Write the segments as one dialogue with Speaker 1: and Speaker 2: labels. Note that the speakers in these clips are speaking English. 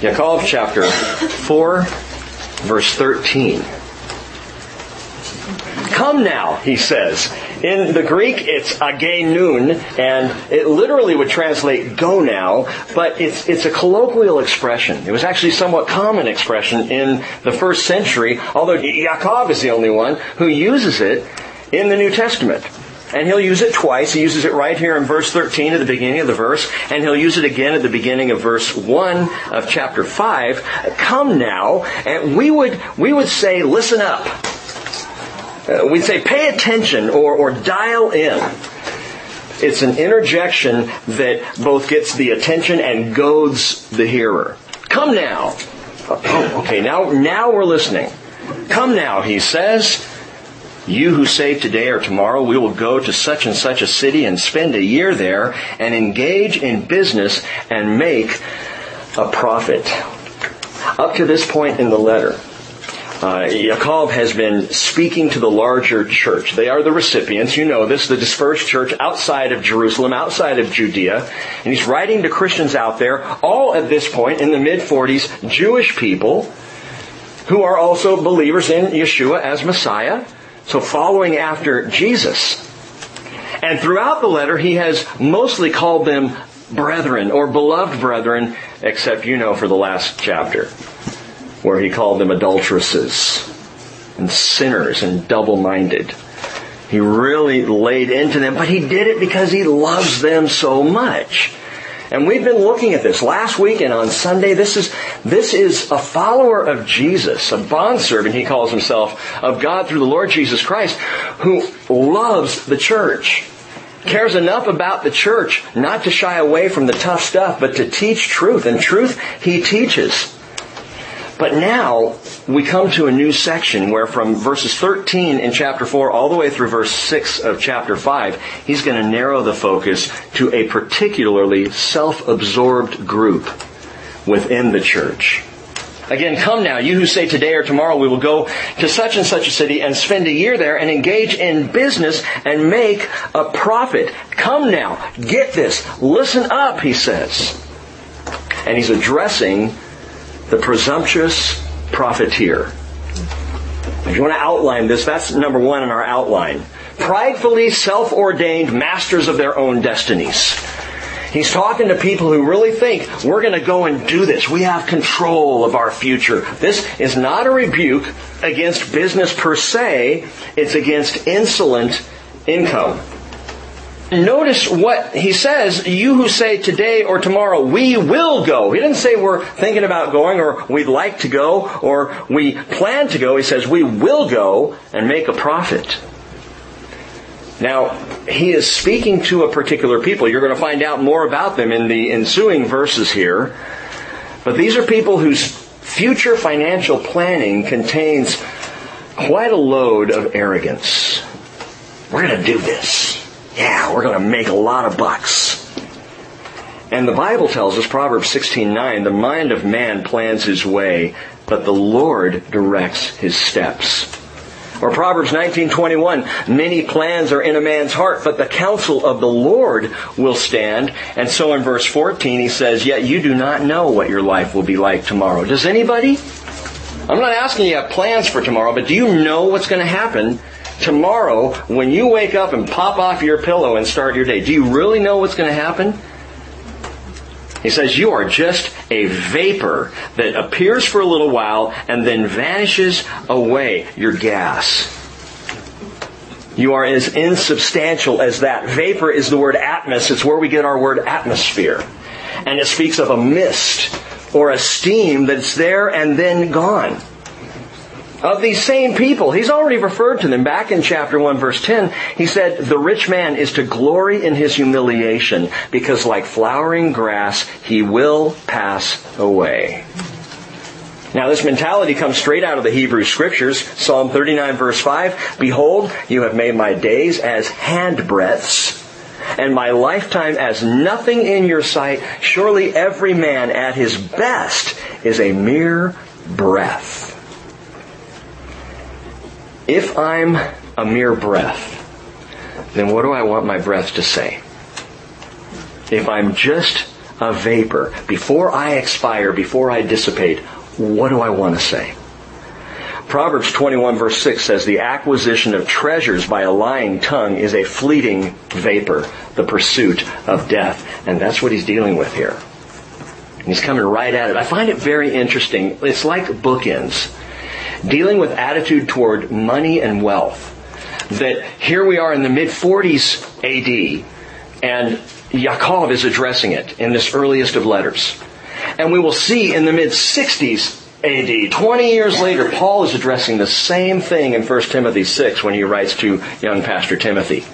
Speaker 1: Yaakov chapter 4, verse 13. Come now, he says. In the Greek, it's agenun, and it literally would translate go now, but it's, it's a colloquial expression. It was actually somewhat common expression in the first century, although Yaakov is the only one who uses it in the New Testament. And he'll use it twice. He uses it right here in verse 13 at the beginning of the verse, and he'll use it again at the beginning of verse 1 of chapter 5. Come now, and we would, we would say, listen up. Uh, we'd say pay attention or, or dial in. It's an interjection that both gets the attention and goads the hearer. Come now. Oh, okay, now, now we're listening. Come now, he says. You who say today or tomorrow we will go to such and such a city and spend a year there and engage in business and make a profit. Up to this point in the letter, uh, has been speaking to the larger church. They are the recipients, you know this, the dispersed church outside of Jerusalem, outside of Judea. And he's writing to Christians out there, all at this point in the mid 40s, Jewish people who are also believers in Yeshua as Messiah. So following after Jesus. And throughout the letter, he has mostly called them brethren or beloved brethren, except you know for the last chapter where he called them adulteresses and sinners and double-minded. He really laid into them, but he did it because he loves them so much. And we've been looking at this last week and on Sunday. This is, this is a follower of Jesus, a bondservant, he calls himself, of God through the Lord Jesus Christ, who loves the church. Cares enough about the church not to shy away from the tough stuff, but to teach truth. And truth he teaches. But now we come to a new section where from verses 13 in chapter 4 all the way through verse 6 of chapter 5, he's going to narrow the focus to a particularly self-absorbed group within the church. Again, come now, you who say today or tomorrow we will go to such and such a city and spend a year there and engage in business and make a profit. Come now, get this, listen up, he says. And he's addressing the presumptuous profiteer. If you want to outline this, that's number one in our outline. Pridefully self-ordained masters of their own destinies. He's talking to people who really think we're going to go and do this. We have control of our future. This is not a rebuke against business per se. It's against insolent income. Notice what he says, you who say today or tomorrow, we will go. He didn't say we're thinking about going or we'd like to go or we plan to go. He says we will go and make a profit. Now, he is speaking to a particular people. You're going to find out more about them in the ensuing verses here. But these are people whose future financial planning contains quite a load of arrogance. We're going to do this. Yeah, we're going to make a lot of bucks. And the Bible tells us, Proverbs 16:9, the mind of man plans his way, but the Lord directs his steps. Or Proverbs 19:21, many plans are in a man's heart, but the counsel of the Lord will stand. And so in verse 14 he says, yet you do not know what your life will be like tomorrow. Does anybody? I'm not asking you have plans for tomorrow, but do you know what's going to happen tomorrow when you wake up and pop off your pillow and start your day? Do you really know what's going to happen? He says, you are just a vapor that appears for a little while and then vanishes away. You're gas. You are as insubstantial as that. Vapor is the word atmos. It's where we get our word atmosphere. And it speaks of a mist or a steam that's there and then gone of these same people. He's already referred to them back in chapter 1 verse 10. He said, the rich man is to glory in his humiliation because like flowering grass, he will pass away. Now this mentality comes straight out of the Hebrew scriptures. Psalm 39 verse 5, Behold, you have made my days as handbreadths and my lifetime as nothing in your sight. Surely every man at his best is a mere breath. If I'm a mere breath, then what do I want my breath to say? If I'm just a vapor, before I expire, before I dissipate, what do I want to say? Proverbs 21 verse 6 says, the acquisition of treasures by a lying tongue is a fleeting vapor, the pursuit of death. And that's what he's dealing with here. And he's coming right at it. I find it very interesting. It's like bookends. Dealing with attitude toward money and wealth. That here we are in the mid 40s AD, and Yaakov is addressing it in this earliest of letters. And we will see in the mid 60s AD, 20 years later, Paul is addressing the same thing in 1 Timothy 6 when he writes to young Pastor Timothy.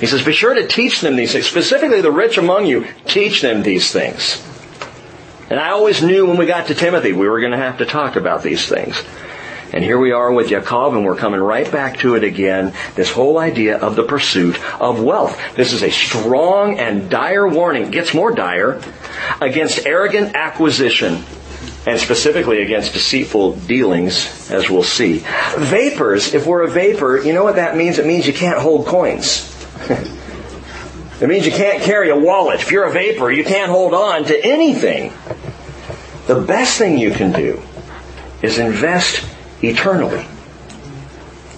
Speaker 1: He says, be sure to teach them these things, specifically the rich among you, teach them these things. And I always knew when we got to Timothy we were going to have to talk about these things. And here we are with Yaakov and we're coming right back to it again. This whole idea of the pursuit of wealth. This is a strong and dire warning. It gets more dire against arrogant acquisition and specifically against deceitful dealings, as we'll see. Vapors, if we're a vapor, you know what that means? It means you can't hold coins. it means you can't carry a wallet. If you're a vapor, you can't hold on to anything. The best thing you can do is invest eternally.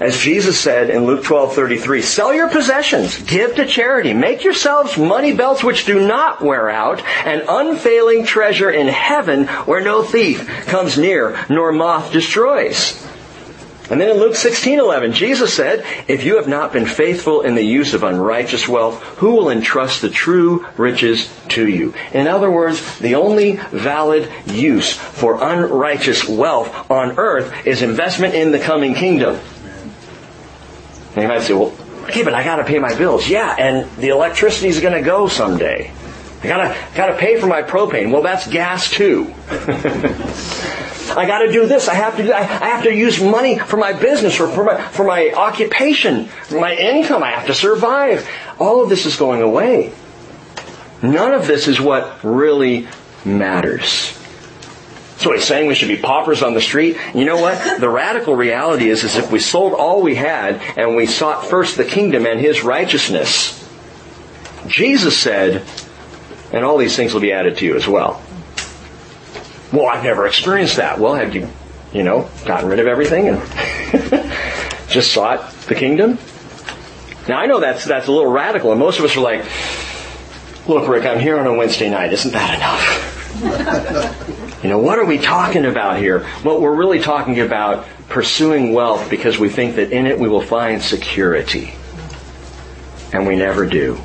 Speaker 1: As Jesus said in Luke 12:33, sell your possessions, give to charity, make yourselves money belts which do not wear out, an unfailing treasure in heaven where no thief comes near nor moth destroys. And then in Luke 16:11, Jesus said, "If you have not been faithful in the use of unrighteous wealth, who will entrust the true riches to you?" In other words, the only valid use for unrighteous wealth on earth is investment in the coming kingdom. And you might say, well, okay, but I gotta pay my bills. Yeah, and the electricity is gonna go someday. I gotta, gotta pay for my propane. Well, that's gas too. I gotta do this. I have to do, I, I have to use money for my business or for my, for my occupation, my income. I have to survive. All of this is going away. None of this is what really matters. So he's saying we should be paupers on the street. You know what? The radical reality is, is if we sold all we had and we sought first the kingdom and his righteousness, Jesus said, and all these things will be added to you as well. Well, I've never experienced that. Well, have you, you know, gotten rid of everything and just sought the kingdom? Now I know that's, that's a little radical and most of us are like, look Rick, I'm here on a Wednesday night. Isn't that enough? You know, what are we talking about here? Well, we're really talking about pursuing wealth because we think that in it we will find security. And we never do.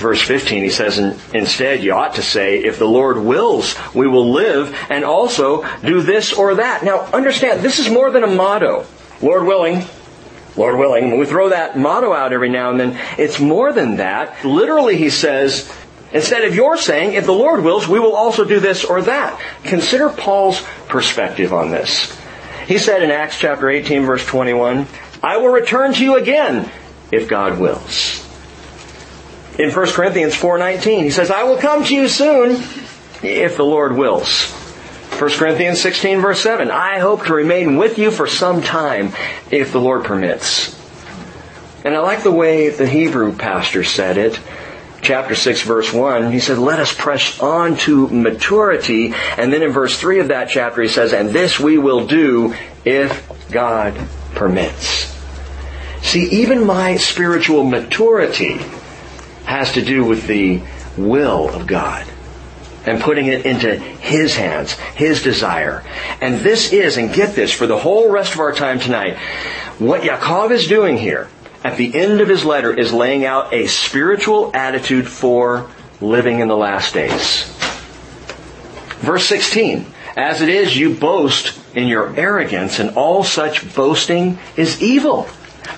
Speaker 1: Verse 15, he says, instead you ought to say, if the Lord wills, we will live and also do this or that. Now understand, this is more than a motto. Lord willing, Lord willing. We throw that motto out every now and then, it's more than that. Literally he says, Instead of your saying, if the Lord wills, we will also do this or that. Consider Paul's perspective on this. He said in Acts chapter 18 verse 21, I will return to you again if God wills. In 1 Corinthians 4:19, he says, I will come to you soon if the Lord wills. 1 Corinthians 16 verse 7, I hope to remain with you for some time if the Lord permits. And I like the way the Hebrew pastor said it chapter 6 verse 1, he said, let us press on to maturity. And then in verse 3 of that chapter he says, and this we will do if God permits. See, even my spiritual maturity has to do with the will of God and putting it into His hands, His desire. And this is, and get this, for the whole rest of our time tonight, what Yaakov is doing here at the end of his letter is laying out a spiritual attitude for living in the last days. Verse 16, as it is you boast in your arrogance and all such boasting is evil.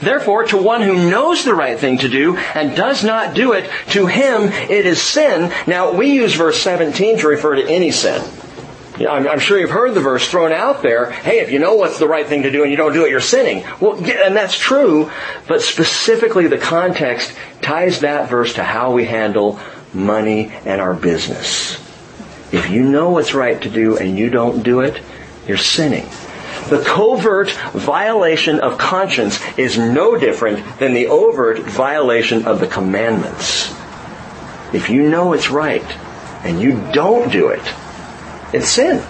Speaker 1: Therefore, to one who knows the right thing to do and does not do it, to him it is sin. Now, we use verse 17 to refer to any sin. I'm, sure you've heard the verse thrown out there. Hey, if you know what's the right thing to do and you don't do it, you're sinning. Well, and that's true, but specifically the context ties that verse to how we handle money and our business. If you know what's right to do and you don't do it, you're sinning. The covert violation of conscience is no different than the overt violation of the commandments. If you know it's right and you don't do it, it's sin.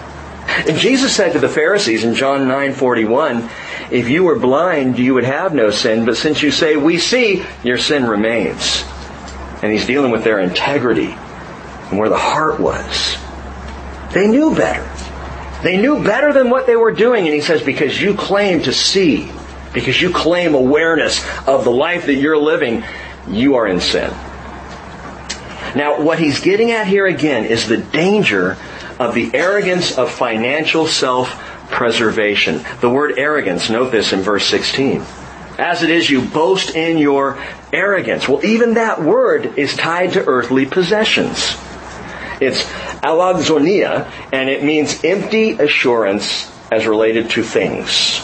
Speaker 1: And Jesus said to the Pharisees in John 9:41, if you were blind, you would have no sin, but since you say we see, your sin remains. And he's dealing with their integrity and where the heart was. They knew better. They knew better than what they were doing. And he says, because you claim to see, because you claim awareness of the life that you're living, you are in sin. Now, what he's getting at here again is the danger of the arrogance of financial self-preservation. The word arrogance, note this in verse 16. As it is you boast in your arrogance. Well, even that word is tied to earthly possessions. It's alazoneia, and it means empty assurance as related to things.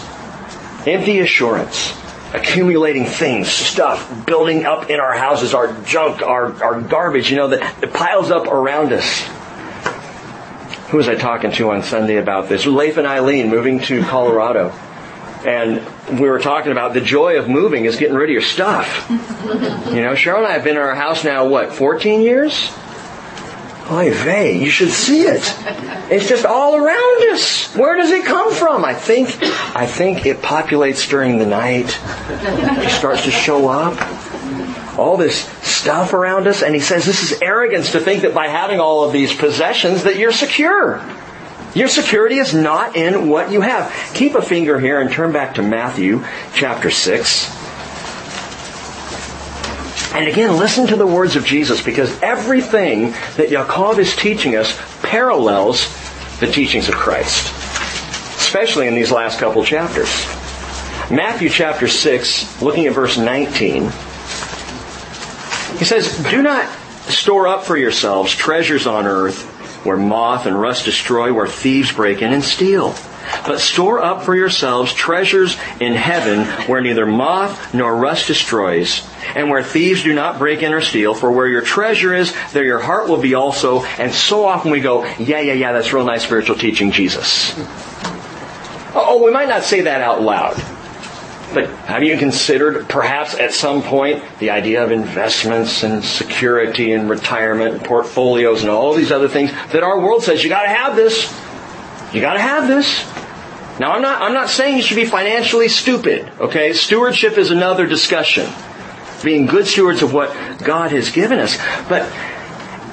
Speaker 1: Empty assurance. Accumulating things, stuff, building up in our houses, our junk, our, our garbage, you know, that, that piles up around us. Who was I talking to on Sunday about this? Leif and Eileen moving to Colorado. And we were talking about the joy of moving is getting rid of your stuff. You know, Cheryl and I have been in our house now, what, 14 years? Oy vey, you should see it. It's just all around us. Where does it come from? I think, I think it populates during the night. It starts to show up. All this stuff around us, and he says this is arrogance to think that by having all of these possessions that you're secure. Your security is not in what you have. Keep a finger here and turn back to Matthew chapter 6. And again, listen to the words of Jesus because everything that Yaakov is teaching us parallels the teachings of Christ, especially in these last couple chapters. Matthew chapter 6, looking at verse 19, he says, Do not store up for yourselves treasures on earth where moth and rust destroy, where thieves break in and steal. But store up for yourselves treasures in heaven where neither moth nor rust destroys and where thieves do not break in or steal. For where your treasure is, there your heart will be also. And so often we go, yeah, yeah, yeah, that's real nice spiritual teaching, Jesus. Oh, we might not say that out loud. But have you considered perhaps at some point the idea of investments and security and retirement and portfolios and all these other things that our world says you gotta have this. You gotta have this. Now I'm not, I'm not saying you should be financially stupid, okay? Stewardship is another discussion. Being good stewards of what God has given us. But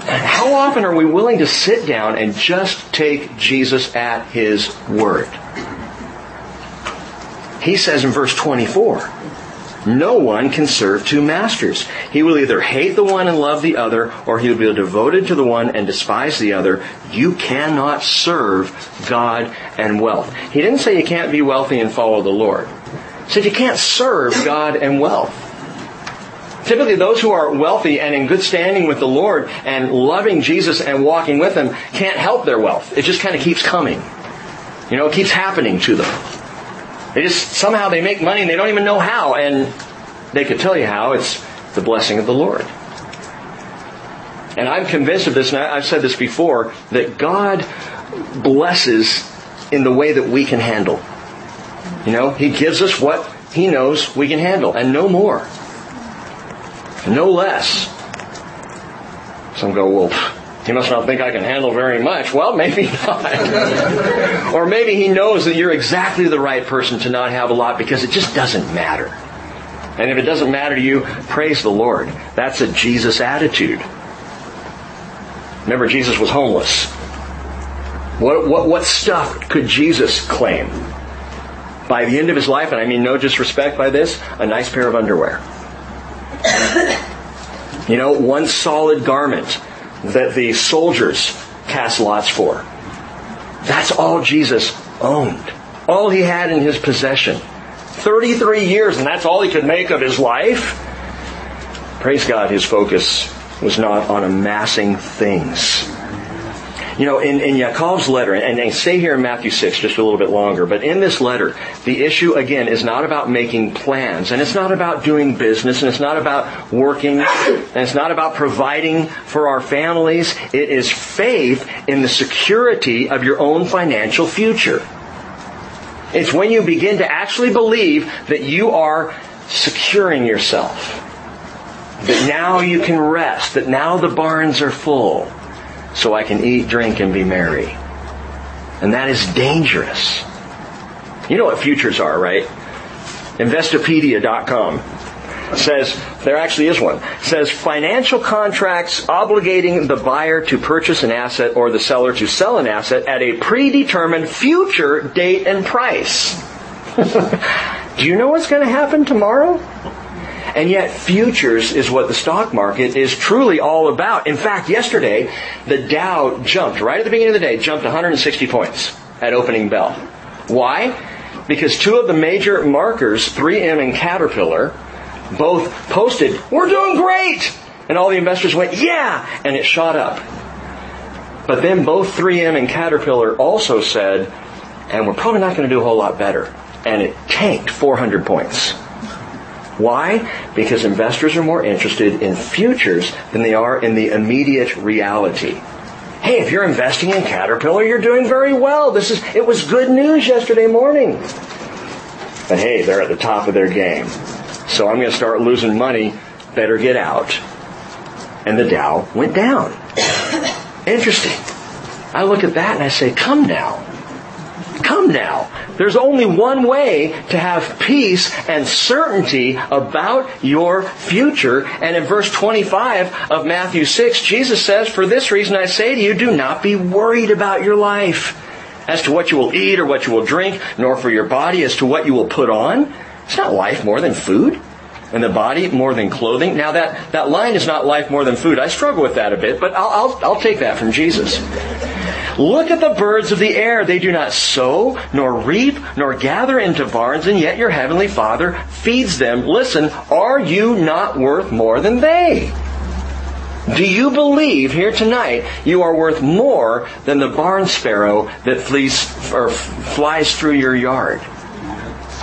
Speaker 1: how often are we willing to sit down and just take Jesus at His word? He says in verse 24, no one can serve two masters. He will either hate the one and love the other, or he will be devoted to the one and despise the other. You cannot serve God and wealth. He didn't say you can't be wealthy and follow the Lord. He said you can't serve God and wealth. Typically those who are wealthy and in good standing with the Lord and loving Jesus and walking with Him can't help their wealth. It just kind of keeps coming. You know, it keeps happening to them. They just, somehow they make money and they don't even know how. And they could tell you how. It's the blessing of the Lord. And I'm convinced of this, and I've said this before, that God blesses in the way that we can handle. You know, He gives us what He knows we can handle, and no more. No less. Some go, well, he must not think I can handle very much. Well, maybe not. or maybe he knows that you're exactly the right person to not have a lot because it just doesn't matter. And if it doesn't matter to you, praise the Lord. That's a Jesus attitude. Remember, Jesus was homeless. What, what, what stuff could Jesus claim? By the end of his life, and I mean no disrespect by this, a nice pair of underwear. you know, one solid garment that the soldiers cast lots for. That's all Jesus owned. All he had in his possession. 33 years, and that's all he could make of his life. Praise God, his focus was not on amassing things. You know, in, in Yaakov's letter, and, and stay here in Matthew 6 just a little bit longer, but in this letter, the issue again is not about making plans, and it's not about doing business, and it's not about working, and it's not about providing for our families. It is faith in the security of your own financial future. It's when you begin to actually believe that you are securing yourself. That now you can rest, that now the barns are full so I can eat, drink, and be merry. And that is dangerous. You know what futures are, right? Investopedia.com says there actually is one says financial contracts obligating the buyer to purchase an asset or the seller to sell an asset at a predetermined future date and price do you know what's going to happen tomorrow and yet futures is what the stock market is truly all about in fact yesterday the dow jumped right at the beginning of the day jumped 160 points at opening bell why because two of the major markers 3m and caterpillar both posted, we're doing great! And all the investors went, yeah! And it shot up. But then both 3M and Caterpillar also said, and we're probably not going to do a whole lot better. And it tanked 400 points. Why? Because investors are more interested in futures than they are in the immediate reality. Hey, if you're investing in Caterpillar, you're doing very well. This is, it was good news yesterday morning. But hey, they're at the top of their game. So I'm going to start losing money. Better get out. And the Dow went down. Interesting. I look at that and I say, come now. Come now. There's only one way to have peace and certainty about your future. And in verse 25 of Matthew 6, Jesus says, For this reason I say to you, do not be worried about your life as to what you will eat or what you will drink, nor for your body as to what you will put on. It's not life more than food. And the body more than clothing. Now that, that line is not life more than food. I struggle with that a bit, but I'll, I'll, I'll take that from Jesus. Look at the birds of the air. They do not sow, nor reap, nor gather into barns, and yet your heavenly Father feeds them. Listen, are you not worth more than they? Do you believe here tonight you are worth more than the barn sparrow that flees or flies through your yard?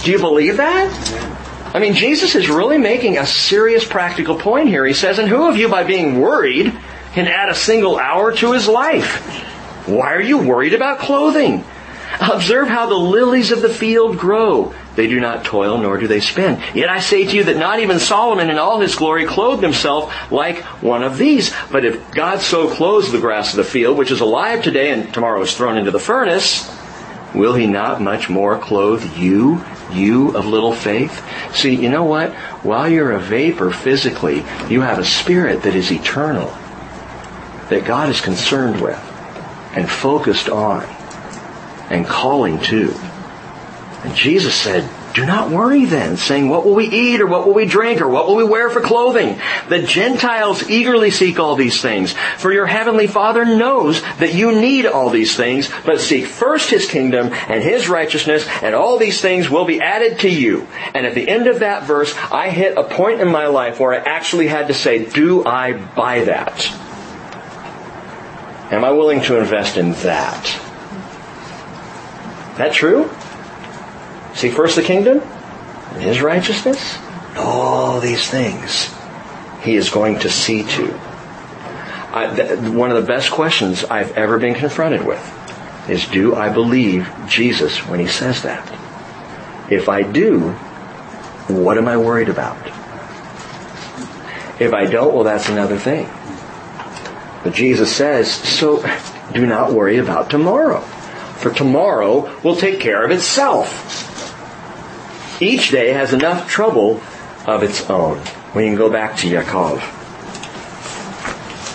Speaker 1: Do you believe that? I mean, Jesus is really making a serious practical point here. He says, and who of you by being worried can add a single hour to his life? Why are you worried about clothing? Observe how the lilies of the field grow. They do not toil, nor do they spin. Yet I say to you that not even Solomon in all his glory clothed himself like one of these. But if God so clothes the grass of the field, which is alive today and tomorrow is thrown into the furnace, will he not much more clothe you, you of little faith? See, you know what? While you're a vapor physically, you have a spirit that is eternal, that God is concerned with and focused on and calling to. And Jesus said, do not worry then, saying, what will we eat or what will we drink or what will we wear for clothing? The Gentiles eagerly seek all these things, for your heavenly Father knows that you need all these things, but seek first His kingdom and His righteousness, and all these things will be added to you. And at the end of that verse, I hit a point in my life where I actually had to say, do I buy that? Am I willing to invest in that? That true? See first the kingdom and his righteousness, all these things he is going to see to. I, th- one of the best questions I've ever been confronted with is do I believe Jesus when he says that? If I do, what am I worried about? If I don't, well, that's another thing. But Jesus says, so do not worry about tomorrow. For tomorrow will take care of itself. Each day has enough trouble of its own. We can go back to Yaakov.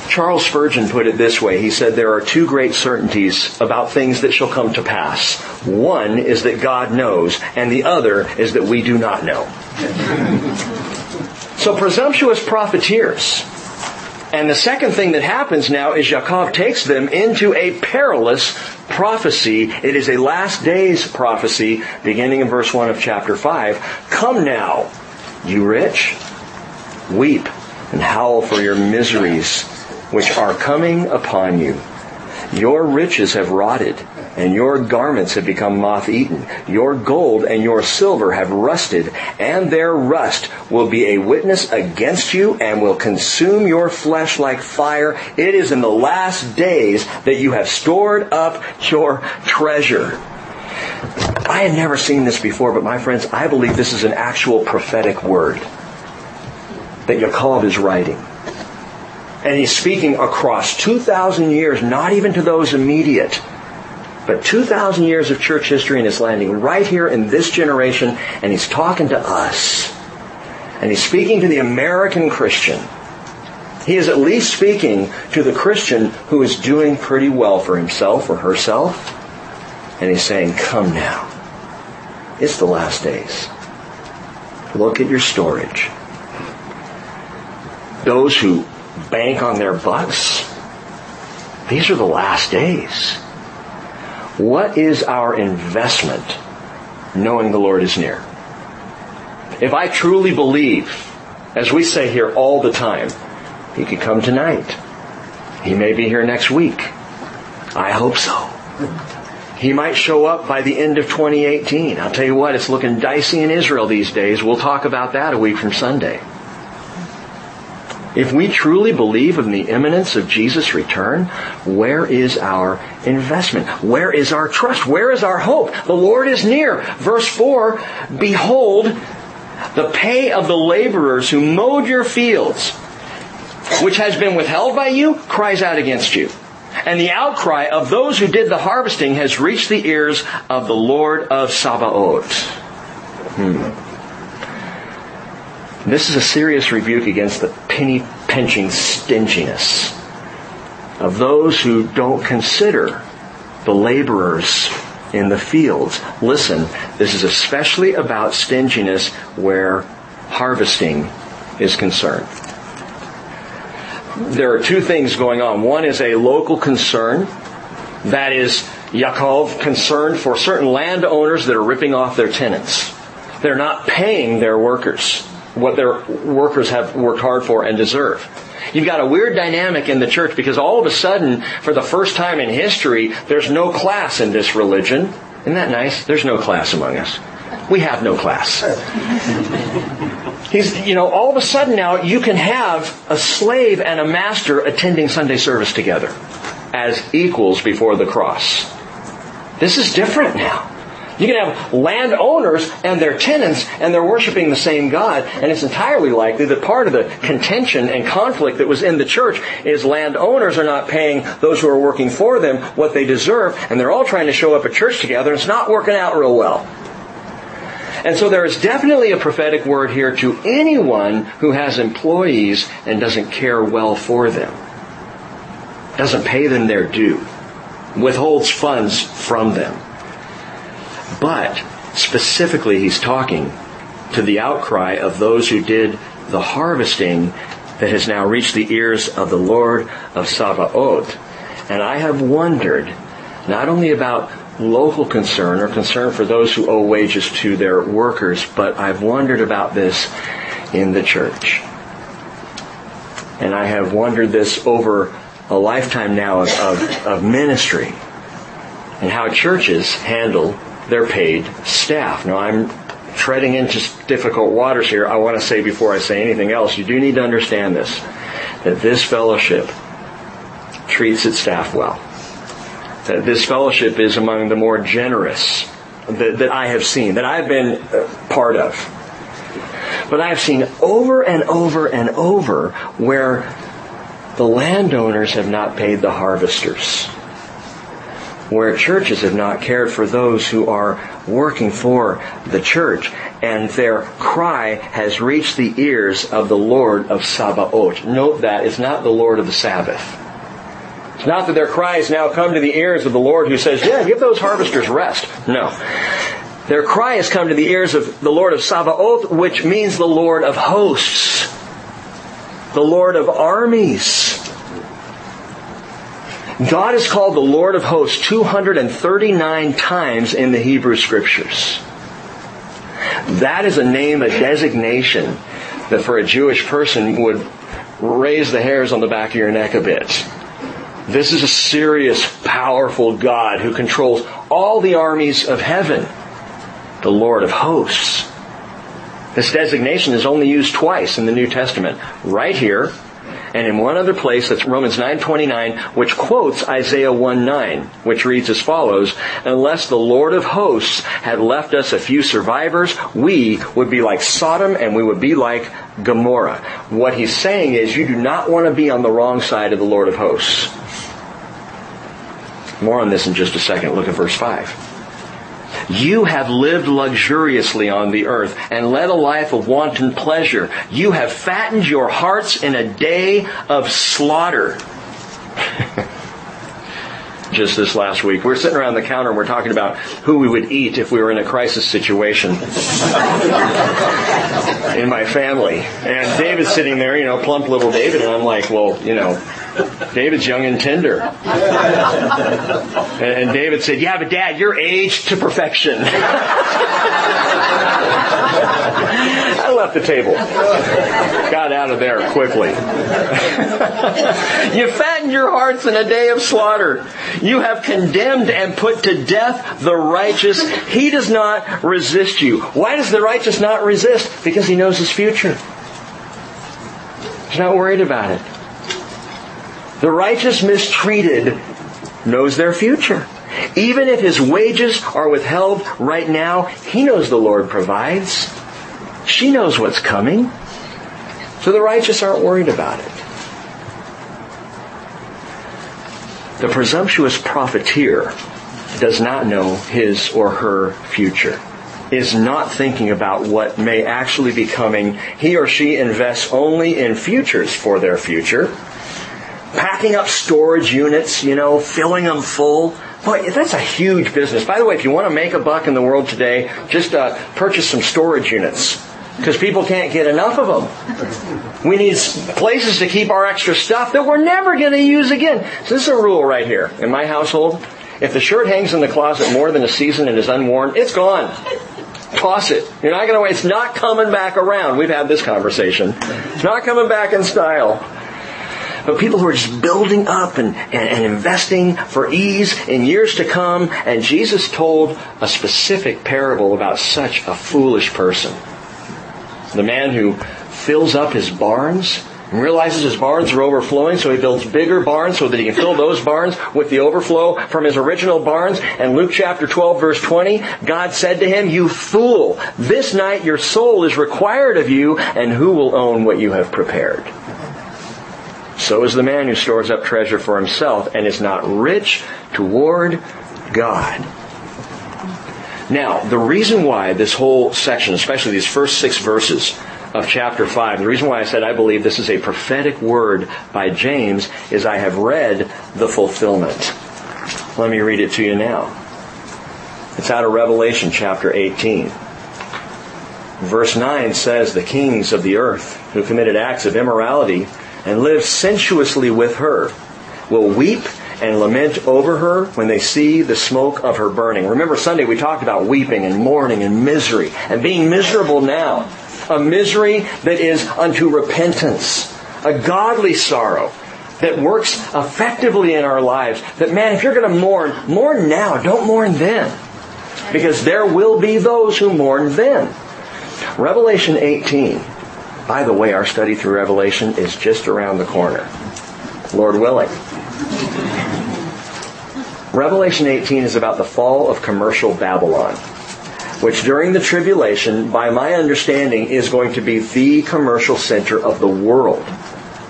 Speaker 1: Charles Spurgeon put it this way. He said there are two great certainties about things that shall come to pass. One is that God knows, and the other is that we do not know. so presumptuous profiteers. And the second thing that happens now is Yaakov takes them into a perilous prophecy. It is a last days prophecy beginning in verse 1 of chapter 5. Come now, you rich, weep and howl for your miseries which are coming upon you. Your riches have rotted, and your garments have become moth eaten. Your gold and your silver have rusted, and their rust will be a witness against you and will consume your flesh like fire. It is in the last days that you have stored up your treasure. I had never seen this before, but my friends, I believe this is an actual prophetic word that Yaakov is writing. And he's speaking across 2,000 years, not even to those immediate, but 2,000 years of church history and is landing right here in this generation and he's talking to us. And he's speaking to the American Christian. He is at least speaking to the Christian who is doing pretty well for himself or herself. And he's saying, come now. It's the last days. Look at your storage. Those who bank on their bucks, these are the last days. What is our investment knowing the Lord is near? If I truly believe, as we say here all the time, He could come tonight. He may be here next week. I hope so. He might show up by the end of 2018. I'll tell you what, it's looking dicey in Israel these days. We'll talk about that a week from Sunday. If we truly believe in the imminence of Jesus' return, where is our investment? Where is our trust? Where is our hope? The Lord is near. Verse 4, Behold, the pay of the laborers who mowed your fields, which has been withheld by you, cries out against you. And the outcry of those who did the harvesting has reached the ears of the Lord of Sabaoth. Hmm. This is a serious rebuke against the penny pinching stinginess of those who don't consider the laborers in the fields. Listen, this is especially about stinginess where harvesting is concerned. There are two things going on. One is a local concern. That is Yaakov concerned for certain landowners that are ripping off their tenants. They're not paying their workers what their workers have worked hard for and deserve. You've got a weird dynamic in the church because all of a sudden, for the first time in history, there's no class in this religion. Isn't that nice? There's no class among us. We have no class. He's, you know, all of a sudden now you can have a slave and a master attending Sunday service together as equals before the cross. This is different now. You can have landowners and their tenants and they're worshiping the same God. And it's entirely likely that part of the contention and conflict that was in the church is landowners are not paying those who are working for them what they deserve. And they're all trying to show up at church together. And it's not working out real well. And so there is definitely a prophetic word here to anyone who has employees and doesn't care well for them. Doesn't pay them their due. Withholds funds from them. But specifically, he's talking to the outcry of those who did the harvesting that has now reached the ears of the Lord of Sabaoth. And I have wondered not only about local concern or concern for those who owe wages to their workers, but I've wondered about this in the church. And I have wondered this over a lifetime now of, of, of ministry and how churches handle their paid staff. Now I'm treading into difficult waters here. I want to say before I say anything else, you do need to understand this, that this fellowship treats its staff well. That this fellowship is among the more generous that, that I have seen, that I've been uh, part of. But I have seen over and over and over where the landowners have not paid the harvesters where churches have not cared for those who are working for the church, and their cry has reached the ears of the Lord of Sabaoth. Note that it's not the Lord of the Sabbath. It's not that their cries now come to the ears of the Lord who says, yeah, give those harvesters rest. No. Their cry has come to the ears of the Lord of Sabaoth, which means the Lord of hosts. The Lord of armies. God is called the Lord of hosts 239 times in the Hebrew scriptures. That is a name, a designation that for a Jewish person would raise the hairs on the back of your neck a bit. This is a serious, powerful God who controls all the armies of heaven. The Lord of hosts. This designation is only used twice in the New Testament. Right here And in one other place, that's Romans 9.29, which quotes Isaiah 1.9, which reads as follows, Unless the Lord of hosts had left us a few survivors, we would be like Sodom and we would be like Gomorrah. What he's saying is you do not want to be on the wrong side of the Lord of hosts. More on this in just a second. Look at verse 5. You have lived luxuriously on the earth and led a life of wanton pleasure. You have fattened your hearts in a day of slaughter. Just this last week, we are sitting around the counter and we're talking about who we would eat if we were in a crisis situation in my family. And David's sitting there, you know, plump little David, and I'm like, well, you know, David's young and tender. And David said, Yeah, but Dad, you're aged to perfection. I left the table. Got out of there quickly. you fatten your hearts in a day of slaughter. You have condemned and put to death the righteous. He does not resist you. Why does the righteous not resist? Because he knows his future. He's not worried about it. The righteous mistreated knows their future. Even if his wages are withheld right now, he knows the Lord provides. She knows what's coming. So the righteous aren't worried about it. The presumptuous profiteer does not know his or her future, is not thinking about what may actually be coming. He or she invests only in futures for their future packing up storage units, you know, filling them full. Boy, that's a huge business. By the way, if you want to make a buck in the world today, just uh, purchase some storage units because people can't get enough of them. We need places to keep our extra stuff that we're never going to use again. So this is a rule right here in my household. If the shirt hangs in the closet more than a season and is unworn, it's gone. Toss it. You're not going to. It's not coming back around. We've had this conversation. It's not coming back in style but people who are just building up and, and, and investing for ease in years to come. And Jesus told a specific parable about such a foolish person. The man who fills up his barns and realizes his barns are overflowing, so he builds bigger barns so that he can fill those barns with the overflow from his original barns. And Luke chapter 12 verse 20, God said to him, You fool, this night your soul is required of you, and who will own what you have prepared? So is the man who stores up treasure for himself and is not rich toward God. Now, the reason why this whole section, especially these first six verses of chapter 5, the reason why I said I believe this is a prophetic word by James is I have read the fulfillment. Let me read it to you now. It's out of Revelation chapter 18. Verse 9 says, The kings of the earth who committed acts of immorality and live sensuously with her will weep and lament over her when they see the smoke of her burning. Remember Sunday we talked about weeping and mourning and misery and being miserable now. A misery that is unto repentance. A godly sorrow that works effectively in our lives. That man, if you're going to mourn, mourn now. Don't mourn then. Because there will be those who mourn then. Revelation 18 by the way, our study through Revelation is just around the corner. Lord willing. Revelation 18 is about the fall of commercial Babylon, which during the tribulation, by my understanding, is going to be the commercial center of the world.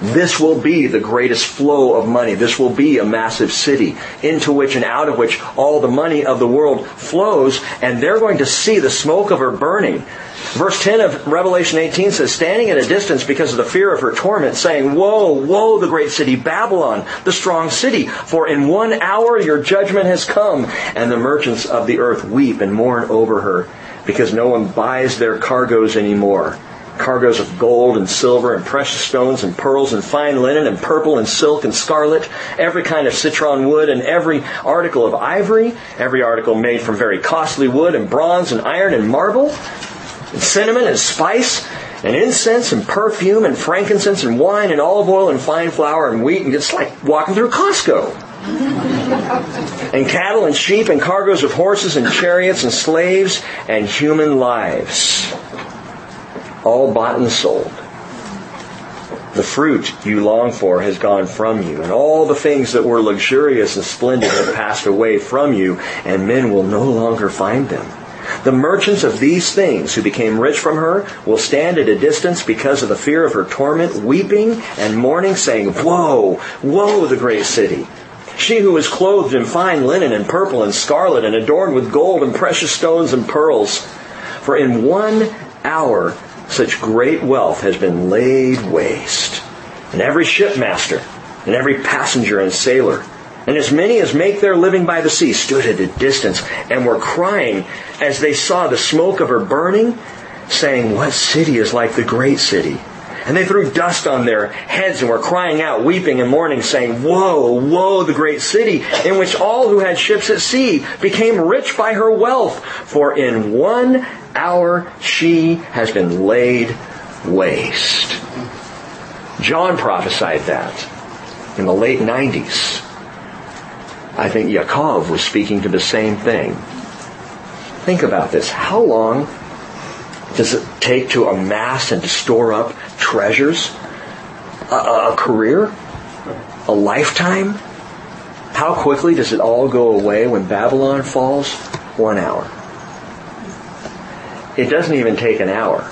Speaker 1: This will be the greatest flow of money. This will be a massive city into which and out of which all the money of the world flows, and they're going to see the smoke of her burning. Verse 10 of Revelation 18 says, Standing at a distance because of the fear of her torment, saying, Woe, woe, the great city Babylon, the strong city, for in one hour your judgment has come, and the merchants of the earth weep and mourn over her, because no one buys their cargoes anymore cargoes of gold and silver and precious stones and pearls and fine linen and purple and silk and scarlet, every kind of citron wood and every article of ivory, every article made from very costly wood and bronze and iron and marble, and cinnamon and spice and incense and perfume and frankincense and wine and olive oil and fine flour and wheat and it's like walking through Costco. and cattle and sheep and cargoes of horses and chariots and slaves and human lives all bought and sold. The fruit you long for has gone from you, and all the things that were luxurious and splendid have passed away from you, and men will no longer find them. The merchants of these things who became rich from her will stand at a distance because of the fear of her torment, weeping and mourning, saying, Woe, woe, the great city! She who is clothed in fine linen and purple and scarlet and adorned with gold and precious stones and pearls. For in one hour such great wealth has been laid waste. And every shipmaster and every passenger and sailor and as many as make their living by the sea stood at a distance and were crying as they saw the smoke of her burning, saying, What city is like the great city? And they threw dust on their heads and were crying out, weeping and mourning, saying, Woe, woe, the great city, in which all who had ships at sea became rich by her wealth. For in one hour she has been laid waste. John prophesied that in the late 90s. I think Yaakov was speaking to the same thing. Think about this. How long does it take to amass and to store up treasures? A, a, career? A lifetime? How quickly does it all go away when Babylon falls? One hour. It doesn't even take an hour.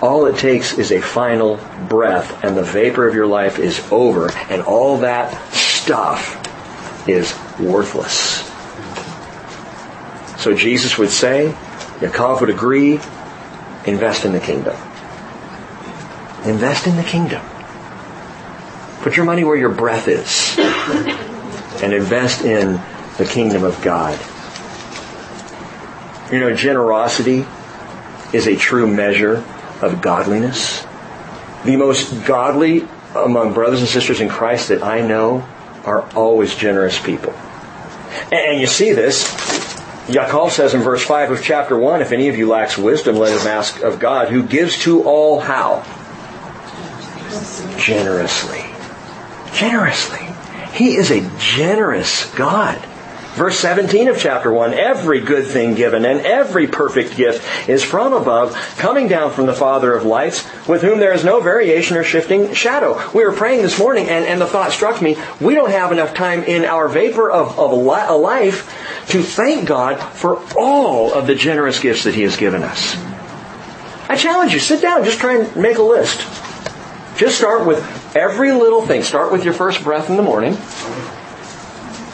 Speaker 1: All it takes is a final breath and the vapor of your life is over and all that stuff is worthless. So Jesus would say, Yaakov would agree, invest in the kingdom. Invest in the kingdom. Put your money where your breath is and invest in the kingdom of God. You know, generosity is a true measure of godliness. The most godly among brothers and sisters in Christ that I know are always generous people. And you see this. Yaakov says in verse 5 of chapter 1, if any of you lacks wisdom, let him ask of God, who gives to all how? Generously. Generously. He is a generous God. Verse 17 of chapter 1, every good thing given and every perfect gift is from above, coming down from the Father of lights, with whom there is no variation or shifting shadow. We were praying this morning and, and the thought struck me, we don't have enough time in our vapor of, of a life to thank God for all of the generous gifts that He has given us. I challenge you, sit down, just try and make a list. Just start with every little thing. Start with your first breath in the morning.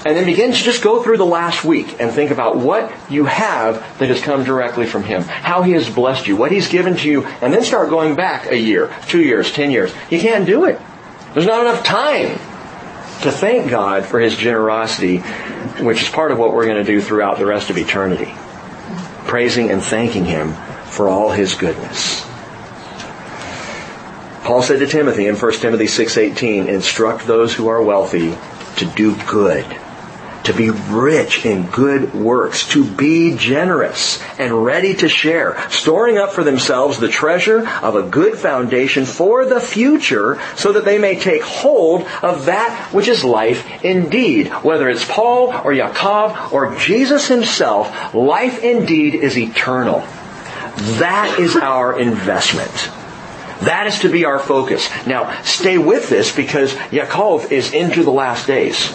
Speaker 1: And then begin to just go through the last week and think about what you have that has come directly from Him. How He has blessed you, what He's given to you, and then start going back a year, two years, ten years. You can't do it. There's not enough time to thank God for His generosity, which is part of what we're going to do throughout the rest of eternity. Praising and thanking Him for all His goodness. Paul said to Timothy in 1 Timothy 6:18, "Instruct those who are wealthy to do good, to be rich in good works, to be generous and ready to share, storing up for themselves the treasure of a good foundation for the future so that they may take hold of that which is life indeed. Whether it's Paul or Yaakov or Jesus himself, life indeed is eternal. That is our investment. That is to be our focus. Now, stay with this because Yaakov is into the last days.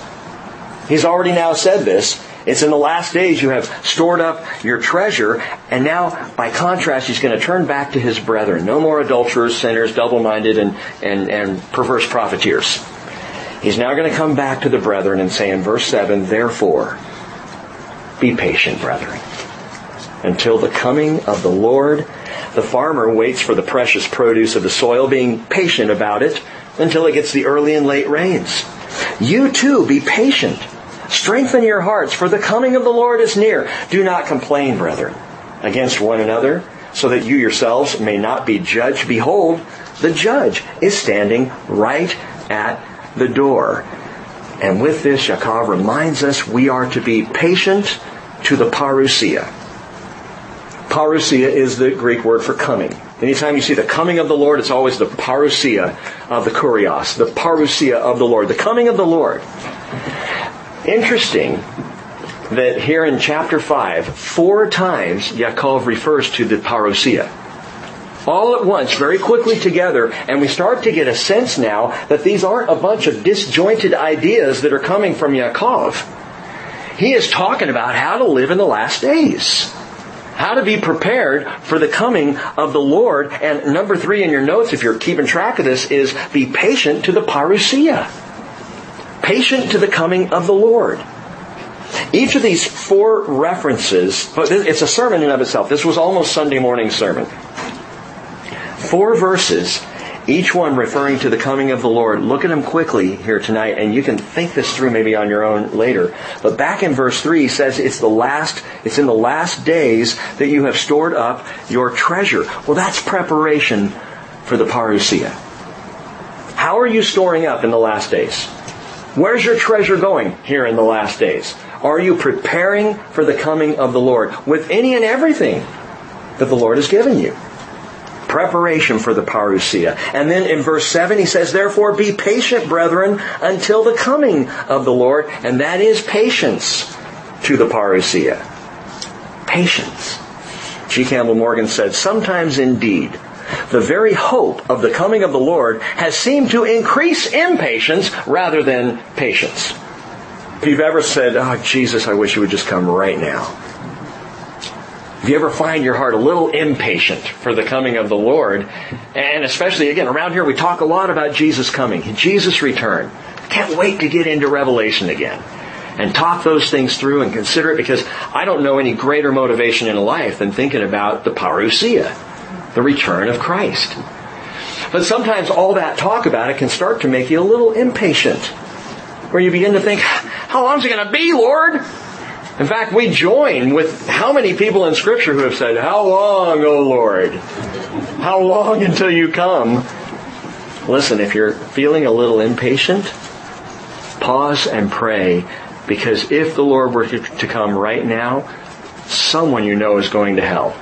Speaker 1: He's already now said this. It's in the last days you have stored up your treasure, and now, by contrast, he's going to turn back to his brethren. No more adulterers, sinners, double-minded, and, and, and perverse profiteers. He's now going to come back to the brethren and say in verse 7, Therefore, be patient, brethren, until the coming of the Lord. The farmer waits for the precious produce of the soil, being patient about it until it gets the early and late rains. You too, be patient Strengthen your hearts, for the coming of the Lord is near. Do not complain, brethren, against one another, so that you yourselves may not be judged. Behold, the judge is standing right at the door. And with this, Yaakov reminds us we are to be patient to the parousia. Parousia is the Greek word for coming. Anytime you see the coming of the Lord, it's always the parousia of the kurios, the parousia of the Lord, the coming of the Lord. Interesting that here in chapter 5, four times Yaakov refers to the parousia. all at once, very quickly together, and we start to get a sense now that these aren't a bunch of disjointed ideas that are coming from Yaakov. He is talking about how to live in the last days. How to be prepared for the coming of the Lord. And number three in your notes, if you're keeping track of this, is be patient to the parousia. Patient to the coming of the Lord. Each of these four references, it's a sermon in of itself. This was almost Sunday morning sermon. Four verses, each one referring to the coming of the Lord. Look at them quickly here tonight, and you can think this through maybe on your own later. But back in verse 3, he says it's the last, it's in the last days that you have stored up your treasure. Well, that's preparation for the parousia. How are you storing up in the last days? Where's your treasure going here in the last days? Are you preparing for the coming of the Lord with any and everything that the Lord has given you? Preparation for the parousia. And then in verse 7 he says, Therefore be patient, brethren, until the coming of the Lord. And that is patience to the parousia. Patience. G. Campbell Morgan said, Sometimes indeed, the very hope of the coming of the Lord has seemed to increase impatience rather than patience. If you've ever said, Oh, Jesus, I wish you would just come right now. If you ever find your heart a little impatient for the coming of the Lord, and especially again, around here we talk a lot about Jesus coming, Jesus' return. Can't wait to get into Revelation again and talk those things through and consider it because I don't know any greater motivation in life than thinking about the parousia, the return of Christ. But sometimes all that talk about it can start to make you a little impatient where you begin to think, how long is it going to be, Lord? In fact, we join with how many people in Scripture who have said, How long, O Lord? How long until you come? Listen, if you're feeling a little impatient, pause and pray because if the Lord were to come right now, someone you know is going to hell.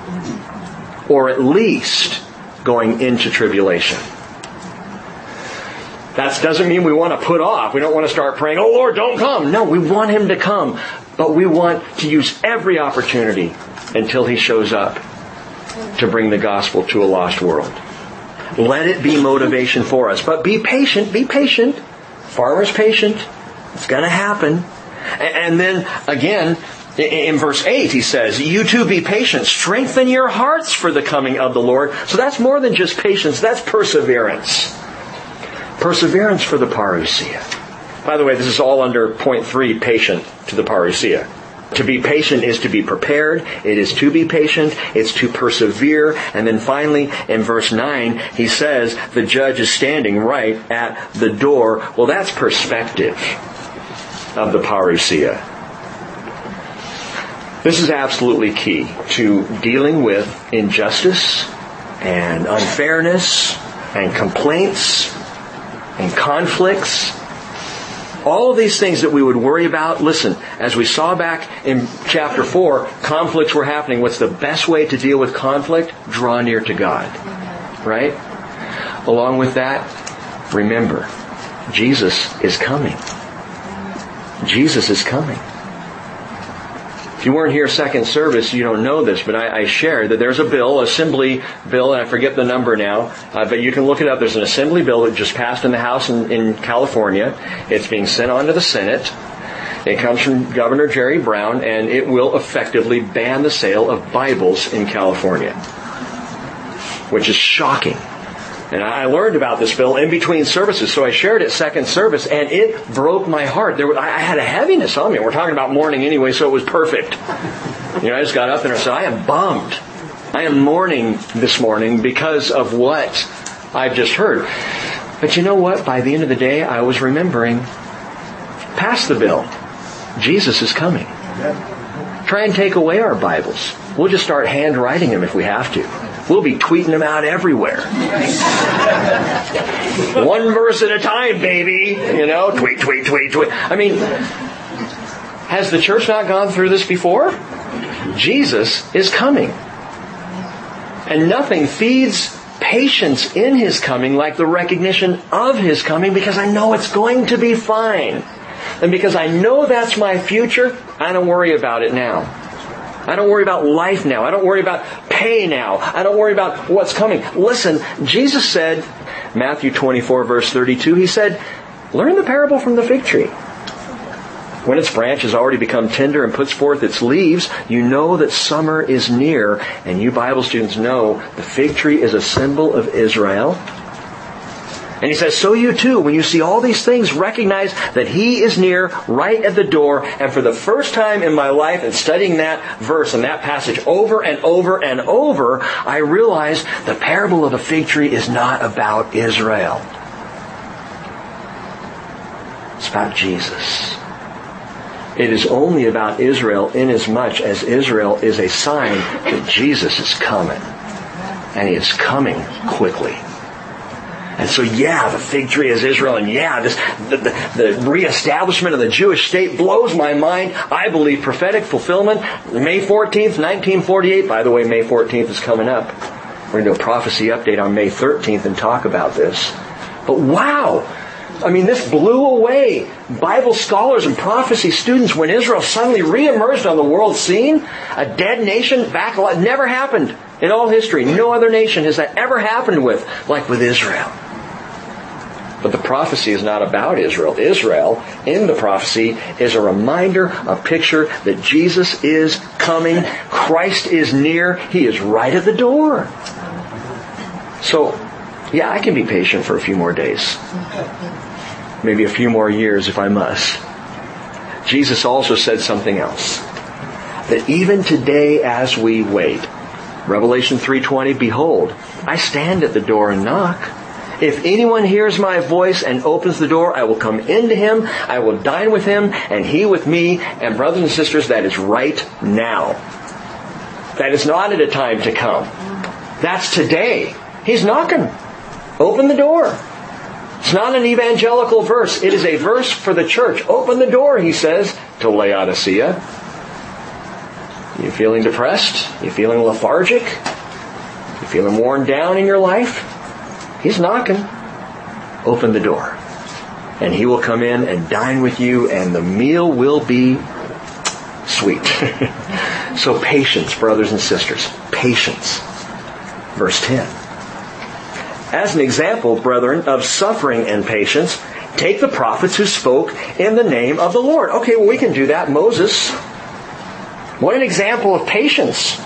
Speaker 1: Or at least going into tribulation. That doesn't mean we want to put off. We don't want to start praying, oh Lord, don't come. No, we want Him to come. But we want to use every opportunity until He shows up to bring the gospel to a lost world. Let it be motivation for us. But be patient, be patient. Farmer's patient. It's going to happen. And then again, in verse 8, he says, You too be patient. Strengthen your hearts for the coming of the Lord. So that's more than just patience, that's perseverance. Perseverance for the parousia. By the way, this is all under point three, patient to the parousia. To be patient is to be prepared. It is to be patient. It's to persevere. And then finally, in verse 9, he says, the judge is standing right at the door. Well, that's perspective of the parousia. This is absolutely key to dealing with injustice and unfairness and complaints and conflicts. All of these things that we would worry about, listen, as we saw back in chapter 4, conflicts were happening. What's the best way to deal with conflict? Draw near to God. Right? Along with that, remember, Jesus is coming. Jesus is coming. If you weren't here second service, you don't know this, but I, I shared that there's a bill, assembly bill, and I forget the number now, uh, but you can look it up. There's an assembly bill that just passed in the House in, in California. It's being sent on to the Senate. It comes from Governor Jerry Brown, and it will effectively ban the sale of Bibles in California, which is shocking. And I learned about this bill in between services, so I shared it second service, and it broke my heart. There, I had a heaviness on me. We're talking about mourning anyway, so it was perfect. You know, I just got up and I said, I am bummed. I am mourning this morning because of what I've just heard. But you know what? By the end of the day, I was remembering, pass the bill. Jesus is coming. Try and take away our Bibles. We'll just start handwriting them if we have to. We'll be tweeting them out everywhere. One verse at a time, baby. You know, tweet, tweet, tweet, tweet. I mean, has the church not gone through this before? Jesus is coming. And nothing feeds patience in his coming like the recognition of his coming because I know it's going to be fine. And because I know that's my future, I don't worry about it now. I don't worry about life now. I don't worry about pay now. I don't worry about what's coming. Listen, Jesus said, Matthew 24 verse 32, He said, learn the parable from the fig tree. When its branch has already become tender and puts forth its leaves, you know that summer is near. And you Bible students know the fig tree is a symbol of Israel. And he says, so you too, when you see all these things, recognize that he is near, right at the door. And for the first time in my life, and studying that verse and that passage over and over and over, I realized the parable of the fig tree is not about Israel. It's about Jesus. It is only about Israel inasmuch as Israel is a sign that Jesus is coming. And he is coming quickly. And so, yeah, the fig tree is Israel, and yeah, this, the, the, the reestablishment of the Jewish state blows my mind. I believe prophetic fulfillment, May 14th, 1948. By the way, May 14th is coming up. We're going to do a prophecy update on May 13th and talk about this. But wow! I mean, this blew away Bible scholars and prophecy students when Israel suddenly reemerged on the world scene. A dead nation back, never happened in all history. No other nation has that ever happened with, like with Israel. But the prophecy is not about Israel. Israel, in the prophecy, is a reminder, a picture that Jesus is coming. Christ is near. He is right at the door. So, yeah, I can be patient for a few more days maybe a few more years if I must. Jesus also said something else. That even today as we wait, Revelation 3:20, behold, I stand at the door and knock. If anyone hears my voice and opens the door, I will come into him, I will dine with him, and he with me. And brothers and sisters, that is right now. That is not at a time to come. That's today. He's knocking. Open the door. It's not an evangelical verse. It is a verse for the church. Open the door, he says, to Laodicea. You feeling depressed? You feeling lethargic? You feeling worn down in your life? He's knocking. Open the door. And he will come in and dine with you and the meal will be sweet. so patience, brothers and sisters. Patience. Verse 10. As an example, brethren, of suffering and patience, take the prophets who spoke in the name of the Lord. Okay, well, we can do that. Moses. What an example of patience.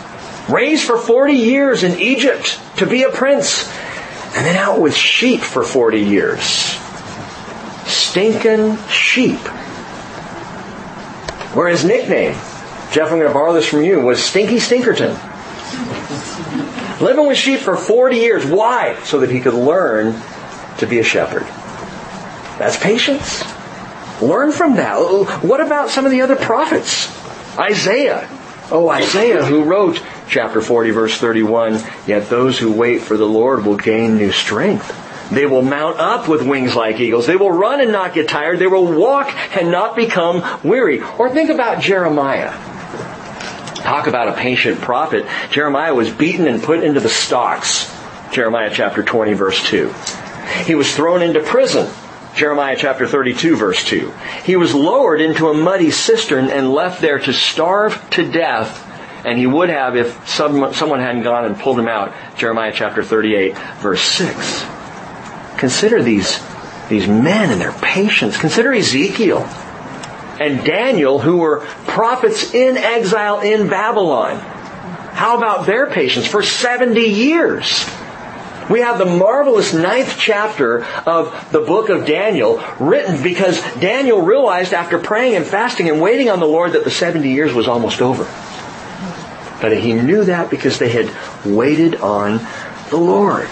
Speaker 1: Raised for 40 years in Egypt to be a prince. And then out with sheep for 40 years. Stinking sheep. Where his nickname, Jeff, I'm going to borrow this from you, was Stinky Stinkerton. Living with sheep for 40 years. Why? So that he could learn to be a shepherd. That's patience. Learn from that. What about some of the other prophets? Isaiah. Oh, Isaiah who wrote chapter 40 verse 31, yet those who wait for the Lord will gain new strength. They will mount up with wings like eagles. They will run and not get tired. They will walk and not become weary. Or think about Jeremiah. Talk about a patient prophet. Jeremiah was beaten and put into the stocks. Jeremiah chapter 20 verse 2. He was thrown into prison. Jeremiah chapter 32 verse 2. He was lowered into a muddy cistern and left there to starve to death. And he would have if someone hadn't gone and pulled him out. Jeremiah chapter 38 verse 6. Consider these, these men and their patience. Consider Ezekiel and Daniel, who were prophets in exile in Babylon. How about their patience? For 70 years. We have the marvelous ninth chapter of the book of Daniel written because Daniel realized after praying and fasting and waiting on the Lord that the 70 years was almost over. But he knew that because they had waited on the Lord.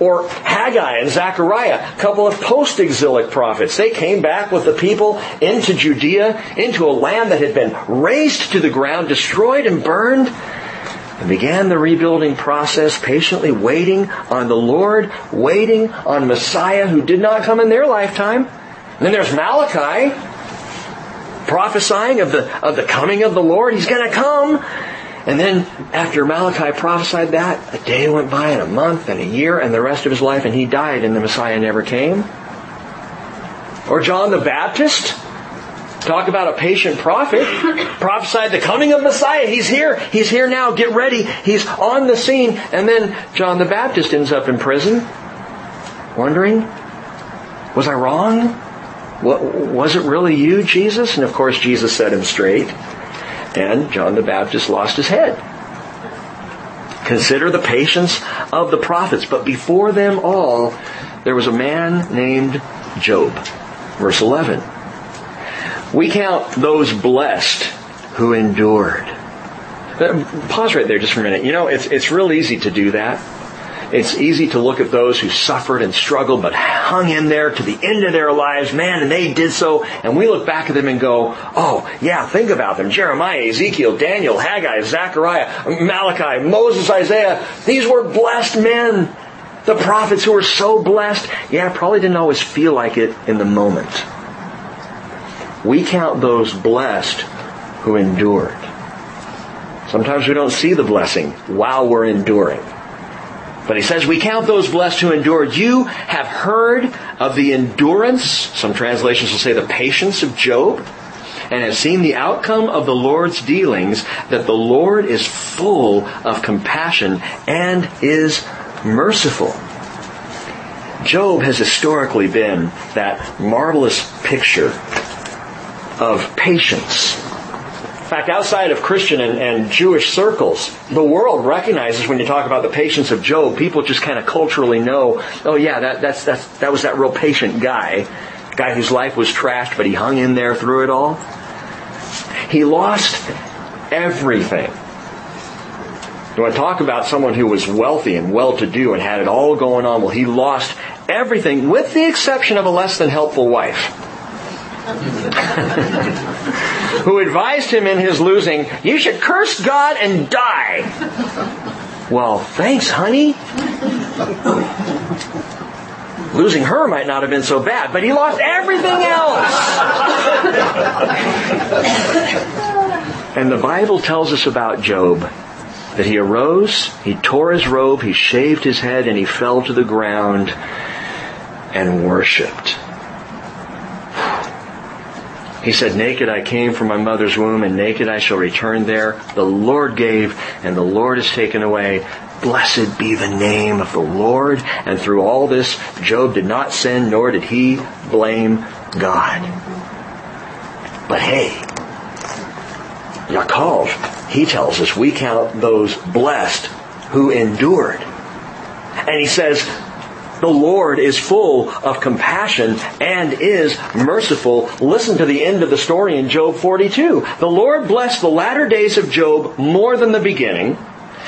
Speaker 1: Or Haggai and Zechariah, a couple of post-exilic prophets. They came back with the people into Judea, into a land that had been razed to the ground, destroyed and burned, and began the rebuilding process, patiently waiting on the Lord, waiting on Messiah who did not come in their lifetime. And then there's Malachi, prophesying of the, of the coming of the Lord. He's gonna come. And then after Malachi prophesied that, a day went by and a month and a year and the rest of his life and he died and the Messiah never came. Or John the Baptist, Talk about a patient prophet. Prophesied the coming of Messiah. He's here. He's here now. Get ready. He's on the scene. And then John the Baptist ends up in prison. Wondering, was I wrong? Was it really you, Jesus? And of course, Jesus set him straight. And John the Baptist lost his head. Consider the patience of the prophets. But before them all, there was a man named Job. Verse 11. We count those blessed who endured. Uh, pause right there just for a minute. You know, it's, it's real easy to do that. It's easy to look at those who suffered and struggled but hung in there to the end of their lives, man, and they did so, and we look back at them and go, oh, yeah, think about them. Jeremiah, Ezekiel, Daniel, Haggai, Zechariah, Malachi, Moses, Isaiah. These were blessed men. The prophets who were so blessed, yeah, probably didn't always feel like it in the moment. We count those blessed who endured. Sometimes we don't see the blessing while we're enduring. But he says, we count those blessed who endured. You have heard of the endurance, some translations will say the patience of Job, and have seen the outcome of the Lord's dealings, that the Lord is full of compassion and is merciful. Job has historically been that marvelous picture of patience. Fact, outside of Christian and, and, Jewish circles, the world recognizes when you talk about the patience of Job, people just kind of culturally know, oh yeah, that, that's, that's, that was that real patient guy, guy whose life was trashed, but he hung in there through it all. He lost everything. You want to talk about someone who was wealthy and well-to-do and had it all going on? Well, he lost everything with the exception of a less than helpful wife. who advised him in his losing, you should curse God and die. Well, thanks, honey. Losing her might not have been so bad, but he lost everything else. and the Bible tells us about Job that he arose, he tore his robe, he shaved his head, and he fell to the ground and worshiped. He said, Naked I came from my mother's womb, and naked I shall return there. The Lord gave, and the Lord has taken away. Blessed be the name of the Lord. And through all this, Job did not sin, nor did he blame God. But hey, Yaakov, he tells us we count those blessed who endured. And he says, the Lord is full of compassion and is merciful. Listen to the end of the story in Job 42. The Lord blessed the latter days of Job more than the beginning.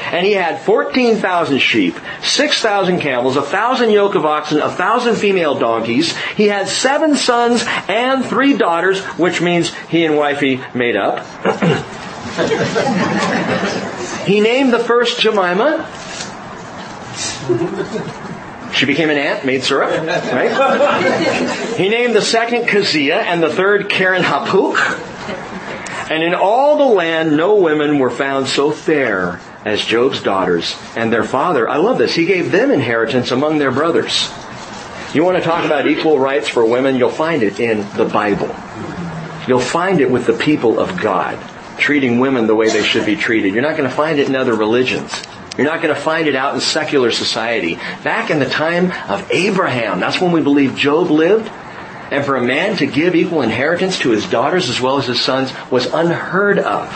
Speaker 1: And he had 14,000 sheep, 6,000 camels, a thousand yoke of oxen, a thousand female donkeys. He had seven sons and three daughters, which means he and wifey made up. he named the first Jemima. She became an ant, made syrup, right? he named the second Keziah and the third Keren Happuch. And in all the land, no women were found so fair as Job's daughters and their father. I love this. He gave them inheritance among their brothers. You want to talk about equal rights for women? You'll find it in the Bible. You'll find it with the people of God, treating women the way they should be treated. You're not going to find it in other religions. You're not going to find it out in secular society. Back in the time of Abraham, that's when we believe Job lived. And for a man to give equal inheritance to his daughters as well as his sons was unheard of.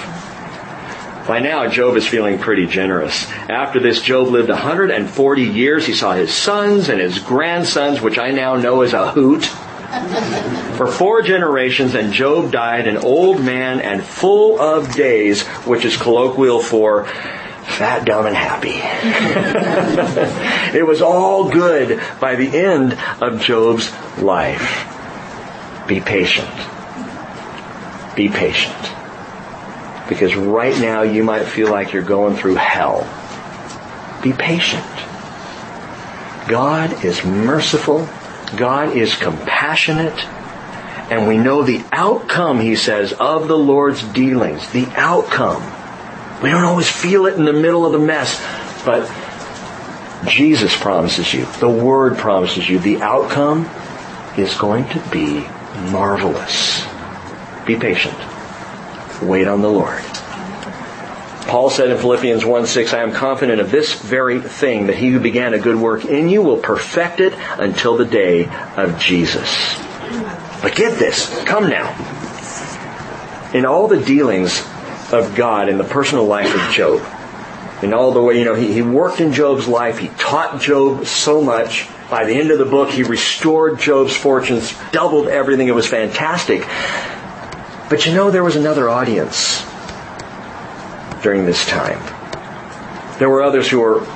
Speaker 1: By now, Job is feeling pretty generous. After this, Job lived 140 years. He saw his sons and his grandsons, which I now know as a hoot, for four generations, and Job died an old man and full of days, which is colloquial for fat, dumb, and happy. it was all good by the end of Job's life. Be patient. Be patient. Because right now you might feel like you're going through hell. Be patient. God is merciful. God is compassionate. And we know the outcome, he says, of the Lord's dealings. The outcome we don't always feel it in the middle of the mess, but Jesus promises you, the Word promises you, the outcome is going to be marvelous. Be patient. Wait on the Lord. Paul said in Philippians 1 6, I am confident of this very thing, that he who began a good work in you will perfect it until the day of Jesus. But get this, come now. In all the dealings of God in the personal life of Job, in all the way, you know, he, he worked in Job's life, he taught Job so much. By the end of the book, he restored Job's fortunes, doubled everything. It was fantastic. But you know, there was another audience during this time. There were others who were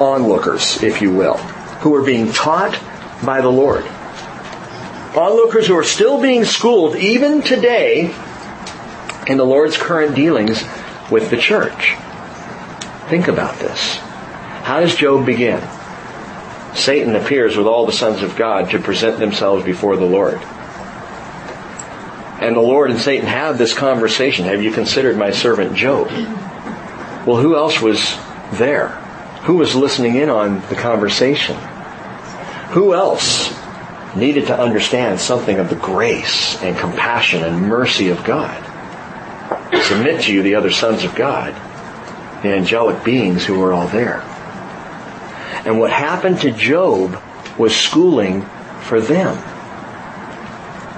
Speaker 1: onlookers, if you will, who were being taught by the Lord. Onlookers who are still being schooled even today in the Lord's current dealings with the church. Think about this. How does Job begin? Satan appears with all the sons of God to present themselves before the Lord. And the Lord and Satan have this conversation. Have you considered my servant Job? Well, who else was there? Who was listening in on the conversation? Who else needed to understand something of the grace and compassion and mercy of God? Submit to you the other sons of God, the angelic beings who were all there. And what happened to Job was schooling for them